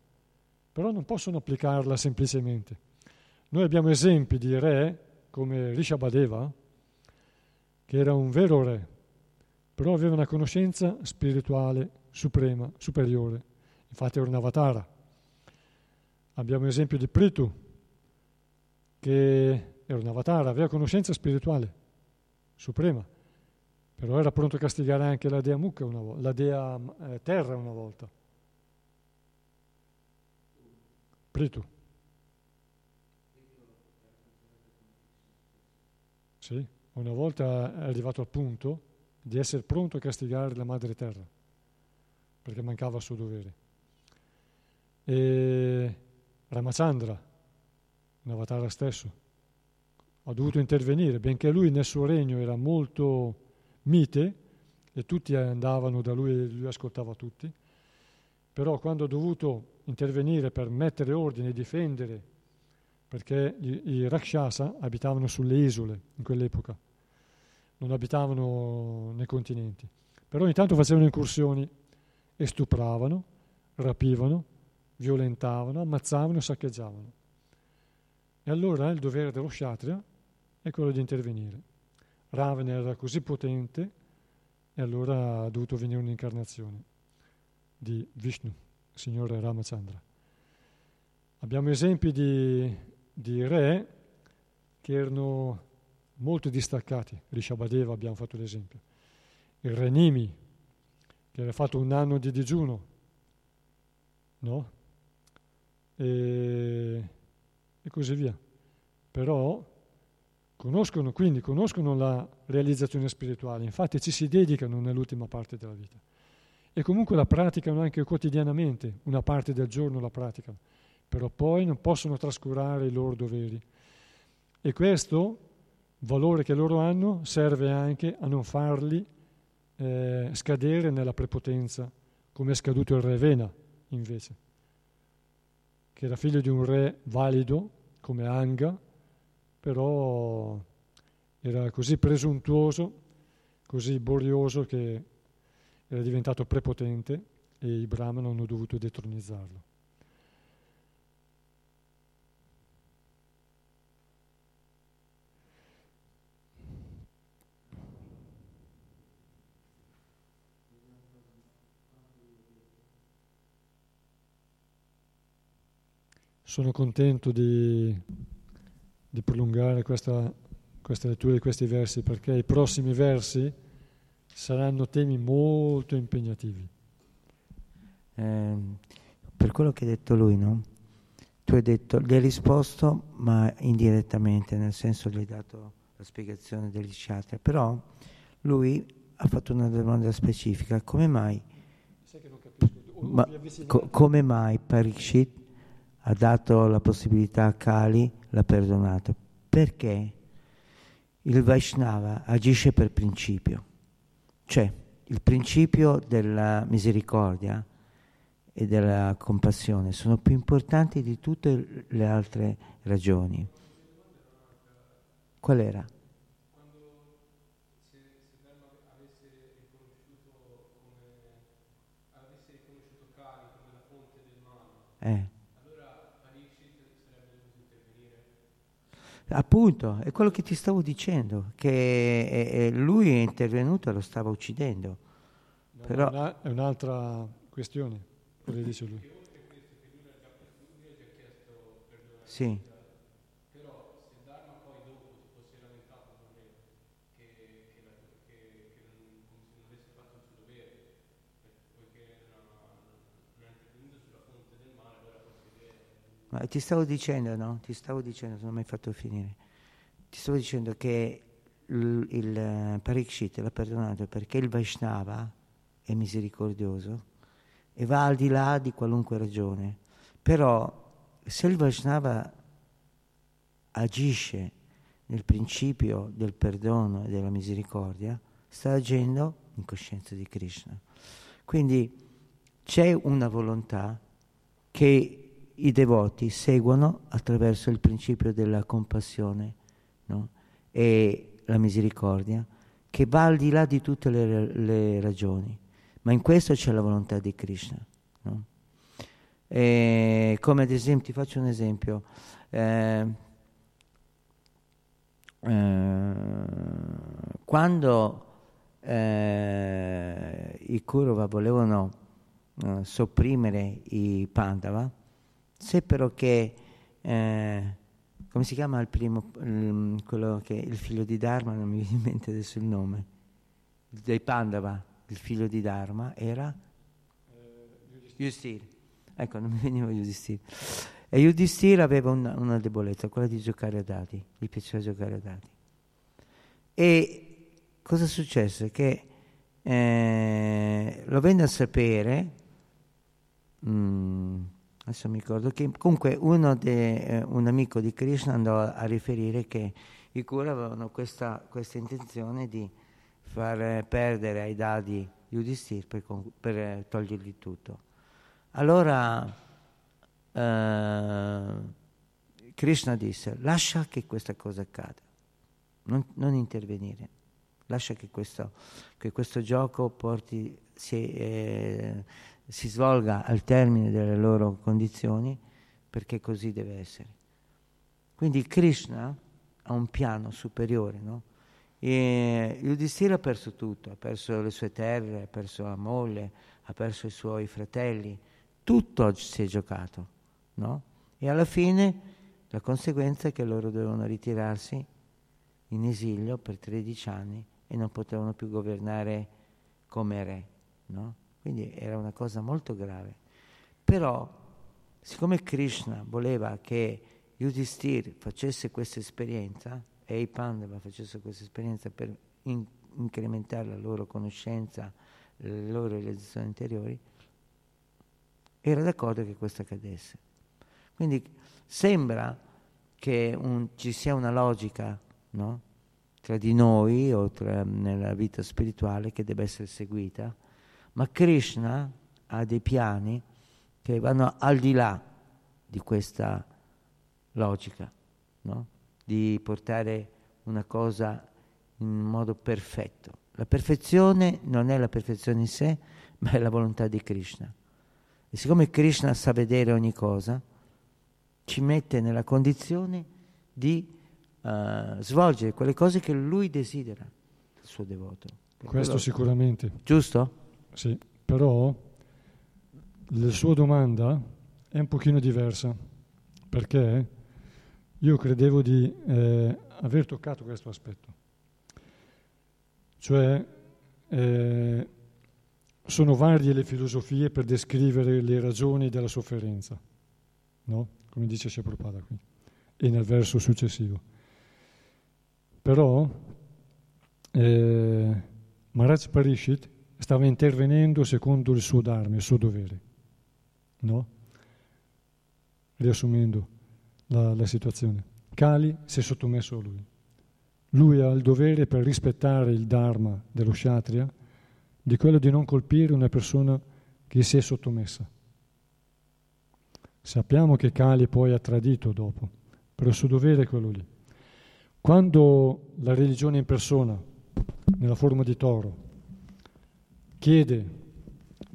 però non possono applicarla semplicemente. Noi abbiamo esempi di re come Rishabhadeva, che era un vero re, però aveva una conoscenza spirituale suprema, superiore. Infatti era un avatara. Abbiamo l'esempio di Pritu, che era un avatara, aveva conoscenza spirituale suprema, però era pronto a castigare anche la dea Mukha una volta, la dea eh, Terra una volta. Pritu. Sì, una volta arrivato al punto di essere pronto a castigare la madre terra, perché mancava il suo dovere. E Ramachandra, un avatara stesso, ha dovuto intervenire, benché lui nel suo regno era molto mite e tutti andavano da lui e lui ascoltava tutti, però quando ha dovuto intervenire per mettere ordine e difendere, perché i Rakshasa abitavano sulle isole in quell'epoca, non abitavano nei continenti, però ogni tanto facevano incursioni e stupravano, rapivano, violentavano, ammazzavano e saccheggiavano. E allora il dovere dello Kshatriya è quello di intervenire. Ravana era così potente e allora ha dovuto venire un'incarnazione di Vishnu, signore Ramachandra. Abbiamo esempi di, di re che erano molto distaccati. Rishabhadeva abbiamo fatto l'esempio. Il re Nimi, che aveva fatto un anno di digiuno, no? E, e così via. Però conoscono, quindi conoscono la realizzazione spirituale, infatti ci si dedicano nell'ultima parte della vita e comunque la praticano anche quotidianamente, una parte del giorno la praticano, però poi non possono trascurare i loro doveri. E questo valore che loro hanno serve anche a non farli eh, scadere nella prepotenza, come è scaduto il re Vena invece, che era figlio di un re valido come Anga, però era così presuntuoso, così borioso che era diventato prepotente e i Brahman hanno dovuto detronizzarlo. Sono contento di, di prolungare questa, questa lettura di questi versi perché i prossimi versi saranno temi molto impegnativi. Eh, per quello che ha detto lui, no? Tu hai detto, gli hai risposto, ma indirettamente, nel senso gli hai dato la spiegazione degli chakra, però lui ha fatto una domanda specifica, come mai, ma, co- come mai Parikshit ha dato la possibilità a Kali, l'ha perdonato? Perché il Vaishnava agisce per principio. Cioè, il principio della misericordia e della compassione sono più importanti di tutte le altre ragioni. Qual era? Eh. Appunto, è quello che ti stavo dicendo, che lui è intervenuto e lo stava uccidendo. No, Però... È un'altra questione, quello che dice lui. Sì. Ma ti stavo dicendo, no? Ti stavo dicendo, non mi hai fatto finire. Ti stavo dicendo che il, il eh, Parikshit l'ha perdonato perché il Vaishnava è misericordioso e va al di là di qualunque ragione. Però se il Vaishnava agisce nel principio del perdono e della misericordia, sta agendo in coscienza di Krishna. Quindi c'è una volontà che i devoti seguono attraverso il principio della compassione no? e la misericordia che va al di là di tutte le, le ragioni, ma in questo c'è la volontà di Krishna. No? come ad esempio, ti faccio un esempio, eh, eh, quando eh, i Kurova volevano eh, sopprimere i Pandava, seppero che, eh, come si chiama il primo, quello che il figlio di Dharma, non mi viene in mente adesso il nome, dei Pandava, il figlio di Dharma era Yudhishthira. Ecco, non mi veniva Yudhishthira. E Yudhishthira aveva una, una debolezza, quella di giocare a dati, gli piaceva giocare a dati. E cosa successe? Che eh, lo venne a sapere, mm, adesso mi ricordo che comunque de, eh, un amico di Krishna andò a, a riferire che i Kura avevano questa, questa intenzione di far perdere ai dadi Yudhishthir per, per togliergli tutto. Allora eh, Krishna disse lascia che questa cosa accada, non, non intervenire, lascia che questo, che questo gioco porti, si, eh, si svolga al termine delle loro condizioni perché così deve essere. Quindi Krishna ha un piano superiore, no? E Yudhishthira ha perso tutto, ha perso le sue terre, ha perso la moglie, ha perso i suoi fratelli, tutto si è giocato no? E alla fine la conseguenza è che loro dovevano ritirarsi in esilio per 13 anni e non potevano più governare come re, no? Quindi era una cosa molto grave. Però, siccome Krishna voleva che Yudhishthir facesse questa esperienza e i Pandava facessero questa esperienza per in- incrementare la loro conoscenza, le loro realizzazioni interiori, era d'accordo che questo accadesse. Quindi sembra che un, ci sia una logica no? Tra di noi o tra, nella vita spirituale che deve essere seguita, ma Krishna ha dei piani che vanno al di là di questa logica, no? di portare una cosa in modo perfetto. La perfezione non è la perfezione in sé, ma è la volontà di Krishna. E siccome Krishna sa vedere ogni cosa, ci mette nella condizione di uh, svolgere quelle cose che lui desidera, il suo devoto. Per Questo quello... sicuramente. Giusto? Sì, però la sua domanda è un pochino diversa, perché io credevo di eh, aver toccato questo aspetto. Cioè, eh, sono varie le filosofie per descrivere le ragioni della sofferenza, no? come dice Prabhupada qui, e nel verso successivo. Però eh, Maharaj Parishit stava intervenendo secondo il suo dharma, il suo dovere, no? Riassumendo la, la situazione. Kali si è sottomesso a lui. Lui ha il dovere per rispettare il dharma dello kshatriya di quello di non colpire una persona che si è sottomessa. Sappiamo che Kali poi ha tradito dopo, però il suo dovere è quello lì. Quando la religione in persona, nella forma di toro, chiede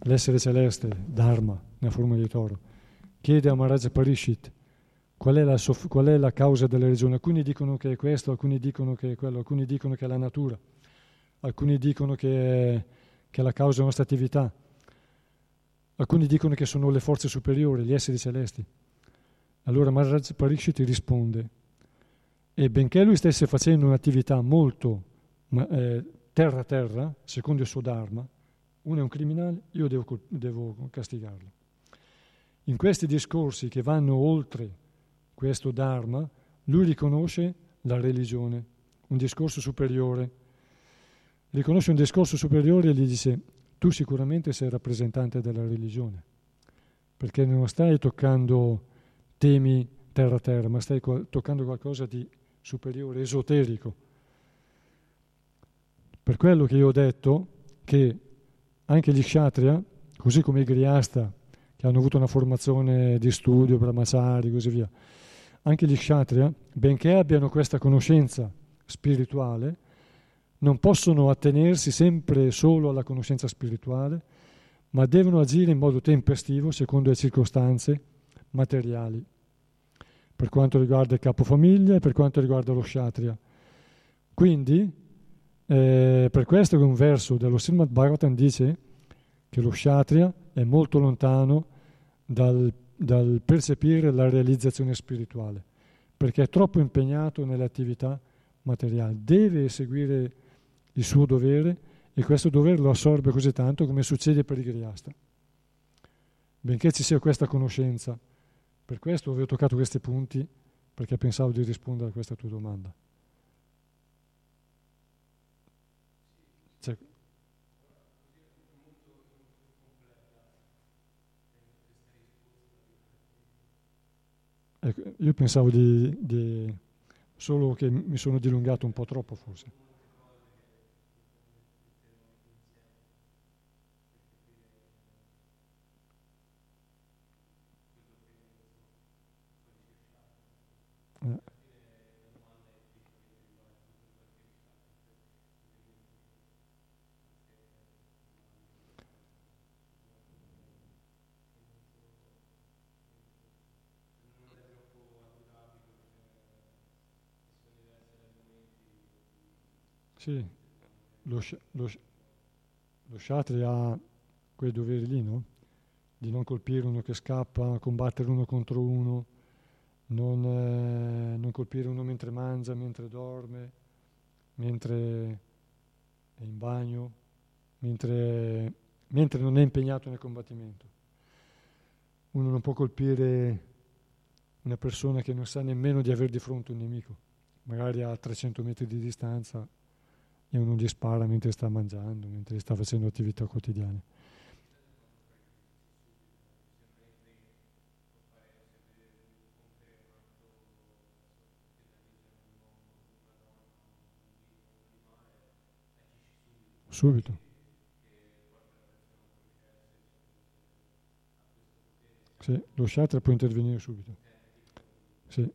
l'essere celeste, Dharma, nella forma di toro, chiede a Maharaj Parishit qual è, la, qual è la causa della religione. Alcuni dicono che è questo, alcuni dicono che è quello, alcuni dicono che è la natura, alcuni dicono che è, che è la causa della nostra attività. Alcuni dicono che sono le forze superiori, gli esseri celesti. Allora Maharaj Parikshit risponde, e benché lui stesse facendo un'attività molto eh, terra-terra, secondo il suo Dharma, uno è un criminale, io devo, devo castigarlo. In questi discorsi che vanno oltre questo Dharma, lui riconosce la religione, un discorso superiore. Riconosce un discorso superiore e gli dice tu sicuramente sei rappresentante della religione, perché non stai toccando temi terra-terra, ma stai toccando qualcosa di superiore, esoterico. Per quello che io ho detto che anche gli kshatriya, così come i griasta, che hanno avuto una formazione di studio, brahmachari e così via, anche gli kshatriya, benché abbiano questa conoscenza spirituale, non possono attenersi sempre solo alla conoscenza spirituale, ma devono agire in modo tempestivo secondo le circostanze materiali, per quanto riguarda il capofamiglia e per quanto riguarda lo kshatriya. Quindi, eh, per questo che un verso dello Srimad Bhagavatam dice che lo kshatriya è molto lontano dal, dal percepire la realizzazione spirituale, perché è troppo impegnato nelle attività materiali, deve eseguire il suo dovere e questo dovere lo assorbe così tanto come succede per i Grihasta. Benché ci sia questa conoscenza, per questo avevo toccato questi punti perché pensavo di rispondere a questa tua domanda. Cioè, ecco, io pensavo di, di, solo che mi sono dilungato un po' troppo forse. Sì, lo, lo, lo Shatri ha quei doveri lì, no? Di non colpire uno che scappa, combattere uno contro uno, non, eh, non colpire uno mentre mangia, mentre dorme, mentre è in bagno, mentre, mentre non è impegnato nel combattimento. Uno non può colpire una persona che non sa nemmeno di avere di fronte un nemico, magari a 300 metri di distanza e uno gli spara mentre sta mangiando, mentre sta facendo attività quotidiane. Subito. Sì, lo shatra può intervenire subito. Sì.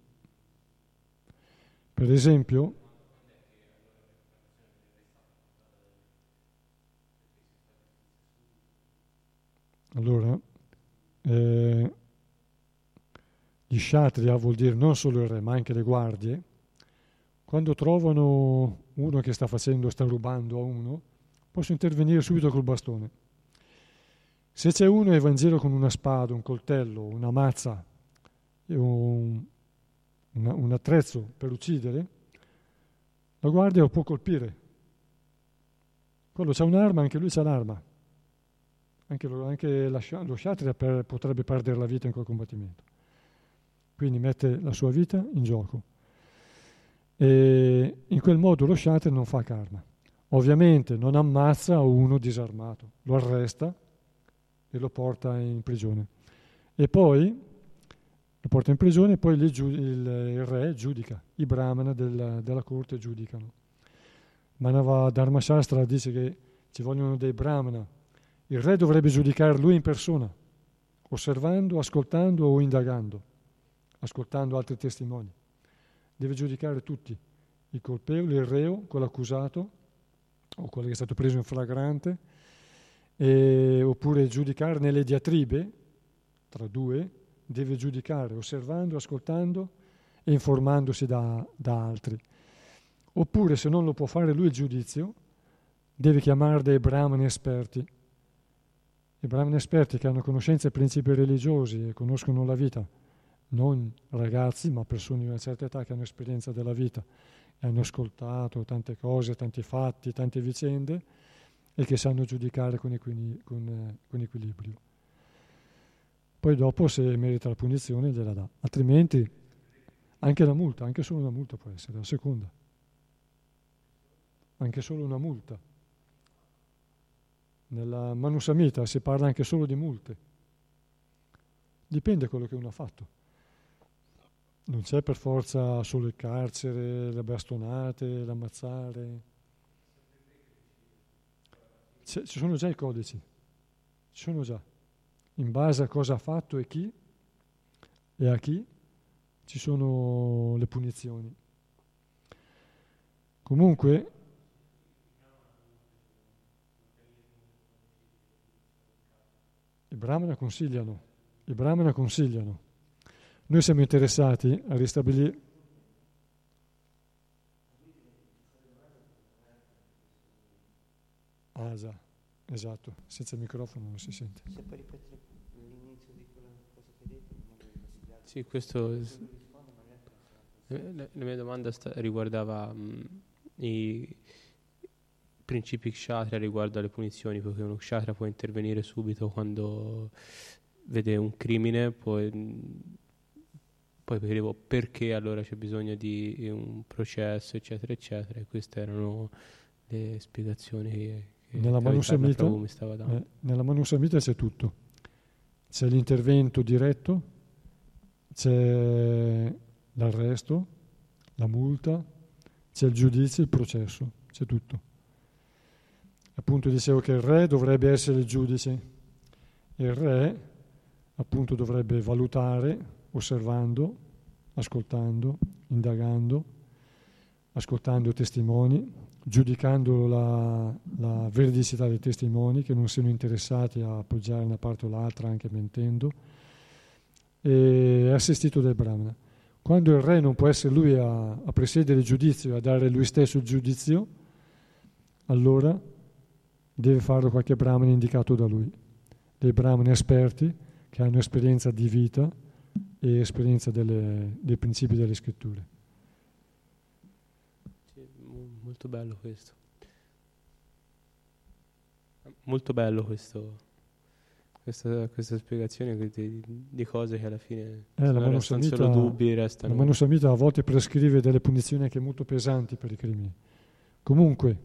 Per esempio, Allora, eh, gli shatria vuol dire non solo il re, ma anche le guardie. Quando trovano uno che sta facendo, sta rubando a uno, possono intervenire subito col bastone. Se c'è uno evangelo con una spada, un coltello, una mazza, un, una, un attrezzo per uccidere, la guardia lo può colpire. Quello c'ha un'arma, anche lui c'ha l'arma anche lo, anche la, lo Kshatriya per, potrebbe perdere la vita in quel combattimento. Quindi mette la sua vita in gioco. E in quel modo lo Kshatriya non fa karma. Ovviamente non ammazza uno disarmato, lo arresta e lo porta in prigione. E poi lo porta in prigione e poi il, il, re giudica, i brahmana del, della corte giudicano. Manava Dharma Shastra dice che ci vogliono dei brahmana il re dovrebbe giudicare lui in persona, osservando, ascoltando o indagando, ascoltando altri testimoni. Deve giudicare tutti, il colpevole, il reo, quell'accusato o quello che è stato preso in flagrante, e, oppure giudicare nelle diatribe tra due, deve giudicare osservando, ascoltando e informandosi da, da altri. Oppure se non lo può fare lui il giudizio, deve chiamare dei brahmani esperti i brahmani esperti che hanno conoscenze e principi religiosi e conoscono la vita, non ragazzi, ma persone di una certa età che hanno esperienza della vita hanno ascoltato tante cose, tanti fatti, tante vicende e che sanno giudicare con, equini, con, con equilibrio. Poi dopo se merita la punizione gliela dà, altrimenti anche la multa, anche solo una multa può essere, la seconda, anche solo una multa nella Manusamita si parla anche solo di multe. Dipende da quello che uno ha fatto. Non c'è per forza solo il carcere, le bastonate, l'ammazzare. C'è, ci sono già i codici, ci sono già. In base a cosa ha fatto e chi e a chi ci sono le punizioni. Comunque, i brahmana consigliano, i brahmana consigliano. Noi siamo interessati a ristabilire... Ah, già, esatto, senza microfono non si sente. Se puoi ripetere l'inizio di quella cosa che hai detto? Sì, questo... La mia domanda sta, riguardava mh, i principi kshatriya riguardo alle punizioni, perché uno kshatriya può intervenire subito quando vede un crimine, poi, poi vedevo perché allora c'è bisogno di un processo, eccetera, eccetera. E queste erano le spiegazioni che, che nella Manusamita, mi stava dando. Eh, nella Manusamita c'è tutto. C'è l'intervento diretto, c'è l'arresto, la multa, c'è il giudizio, il processo, c'è tutto. Appunto dicevo che il re dovrebbe essere il giudice, il re appunto dovrebbe valutare, osservando, ascoltando, indagando, ascoltando testimoni, giudicando la, la veridicità dei testimoni che non siano interessati a appoggiare una parte o l'altra anche mentendo, e assistito dal Brahmana. Quando il re non può essere lui a, a presiedere il giudizio a dare lui stesso il giudizio, allora deve farlo qualche brahmana indicato da lui, dei brahmani esperti che hanno esperienza di vita e esperienza delle, dei principi delle scritture. Molto bello questo. Molto bello questo, questa, questa, spiegazione di, di, cose che alla fine eh, la restano solo dubbi, restano... La Manusamita a volte prescrive delle punizioni anche molto pesanti per i crimini. Comunque,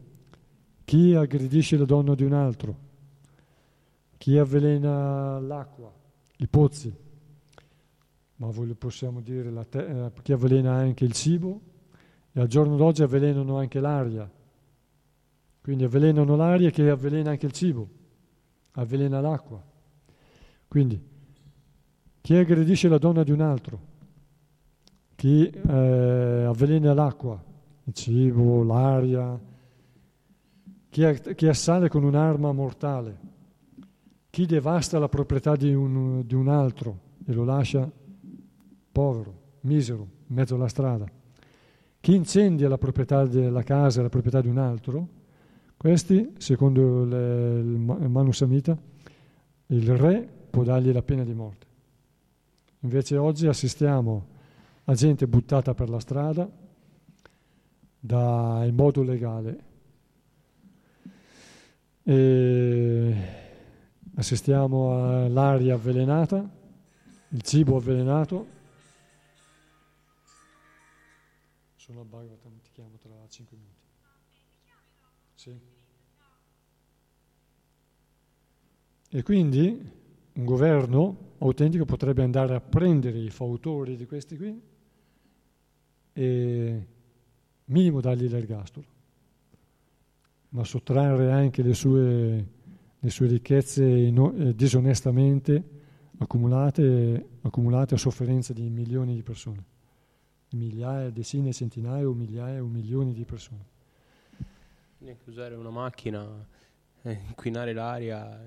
chi aggredisce la donna di un altro, chi avvelena l'acqua, i pozzi, ma possiamo dire te- eh, chi avvelena anche il cibo e al giorno d'oggi avvelenano anche l'aria. Quindi avvelenano l'aria che avvelena anche il cibo, avvelena l'acqua. Quindi chi aggredisce la donna di un altro, chi eh, avvelena l'acqua, il cibo, l'aria, chi, chi assale con un'arma mortale, chi devasta la proprietà di un, di un altro e lo lascia povero, misero, in mezzo alla strada, chi incendia la proprietà della casa la proprietà di un altro, questi, secondo le, il Manu Samhita, il re può dargli la pena di morte. Invece oggi assistiamo a gente buttata per la strada da, in modo legale e assistiamo all'aria avvelenata, il cibo avvelenato. Sono a Bhagavatam, ti chiamo tra 5 minuti. Sì. E quindi un governo autentico potrebbe andare a prendere i fautori di questi qui e minimo dargli l'ergastolo ma sottrarre anche le sue, le sue ricchezze eh, disonestamente accumulate, accumulate a sofferenza di milioni di persone, migliaia, decine, centinaia o migliaia o milioni di persone. Neanche usare una macchina, eh, inquinare l'aria.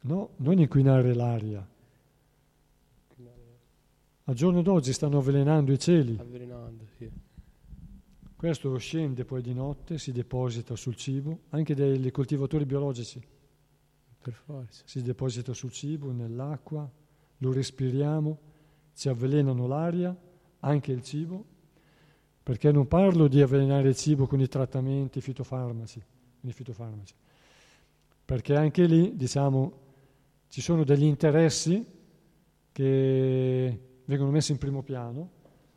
No, non inquinare l'aria. Al giorno d'oggi stanno avvelenando i cieli. Avvelenando, sì. Questo scende poi di notte, si deposita sul cibo, anche dei coltivatori biologici. Per forza. Si deposita sul cibo, nell'acqua, lo respiriamo, ci avvelenano l'aria, anche il cibo, perché non parlo di avvelenare il cibo con i trattamenti fitofarmaci, i fitofarmaci perché anche lì, diciamo, ci sono degli interessi che vengono messi in primo piano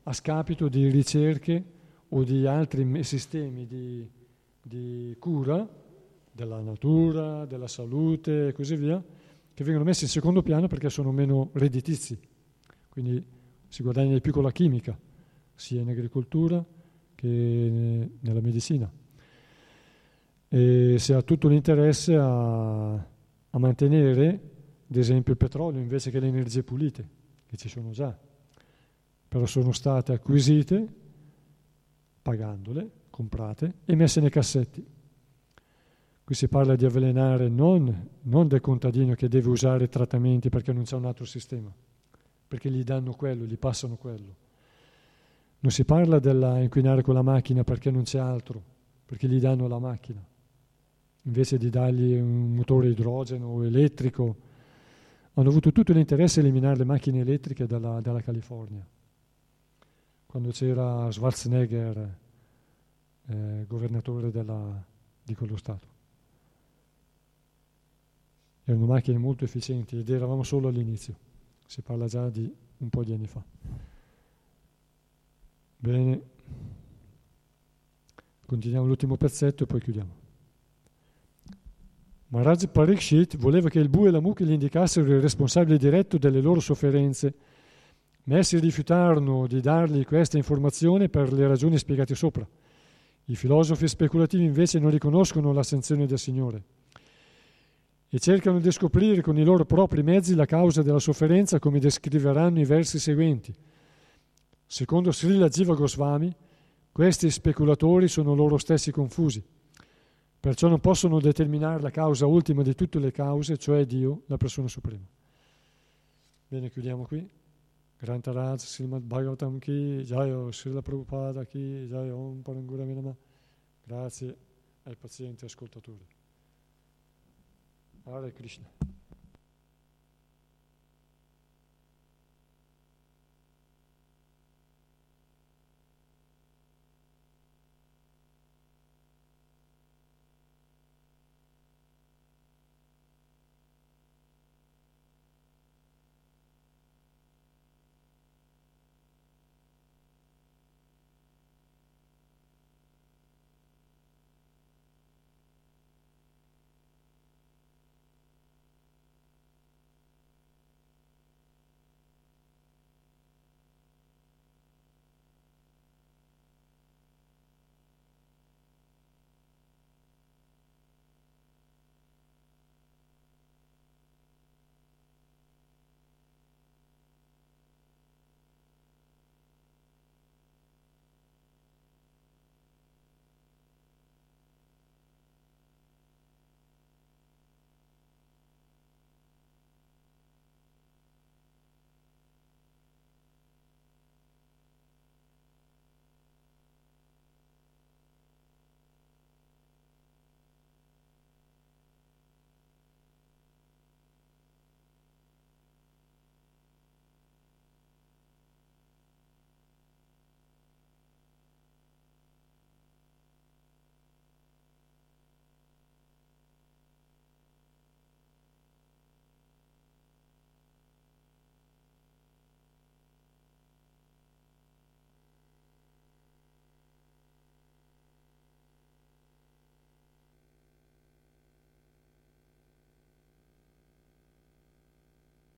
a scapito di ricerche o di altri sistemi di, di cura della natura, della salute e così via, che vengono messi in secondo piano perché sono meno redditizi. Quindi si guadagna di più con la chimica, sia in agricoltura che nella medicina. E si ha tutto l'interesse a, a mantenere, ad esempio, il petrolio invece che le energie pulite, che ci sono già, però sono state acquisite pagandole, comprate e messe nei cassetti. Qui si parla di avvelenare non, non del contadino che deve usare trattamenti perché non c'è un altro sistema, perché gli danno quello, gli passano quello. Non si parla della inquinare con la macchina perché non c'è altro, perché gli danno la macchina. Invece di dargli un motore idrogeno o elettrico, hanno avuto tutto l'interesse a eliminare le macchine elettriche dalla, dalla California. Quando c'era Schwarzenegger, eh, governatore della, di quello Stato erano macchine molto efficienti ed eravamo solo all'inizio, si parla già di un po' di anni fa. Bene, continuiamo l'ultimo pezzetto e poi chiudiamo. Maharaj Parikshit voleva che il Bu e la Mukhi gli indicassero il responsabile diretto delle loro sofferenze, ma essi rifiutarono di dargli questa informazione per le ragioni spiegate sopra. I filosofi speculativi invece non riconoscono l'ascensione del Signore e cercano di scoprire con i loro propri mezzi la causa della sofferenza come descriveranno i versi seguenti. Secondo Srila Jiva Goswami, questi speculatori sono loro stessi confusi, perciò non possono determinare la causa ultima di tutte le cause, cioè Dio, la persona suprema. Bene, chiudiamo qui. Grantaraj Srimad Bhagavatam Ki, Jaya Srila Prabhupada Ki, Jaya Om Parangura. Grazie ai pazienti ascoltatori. Hare Krishna.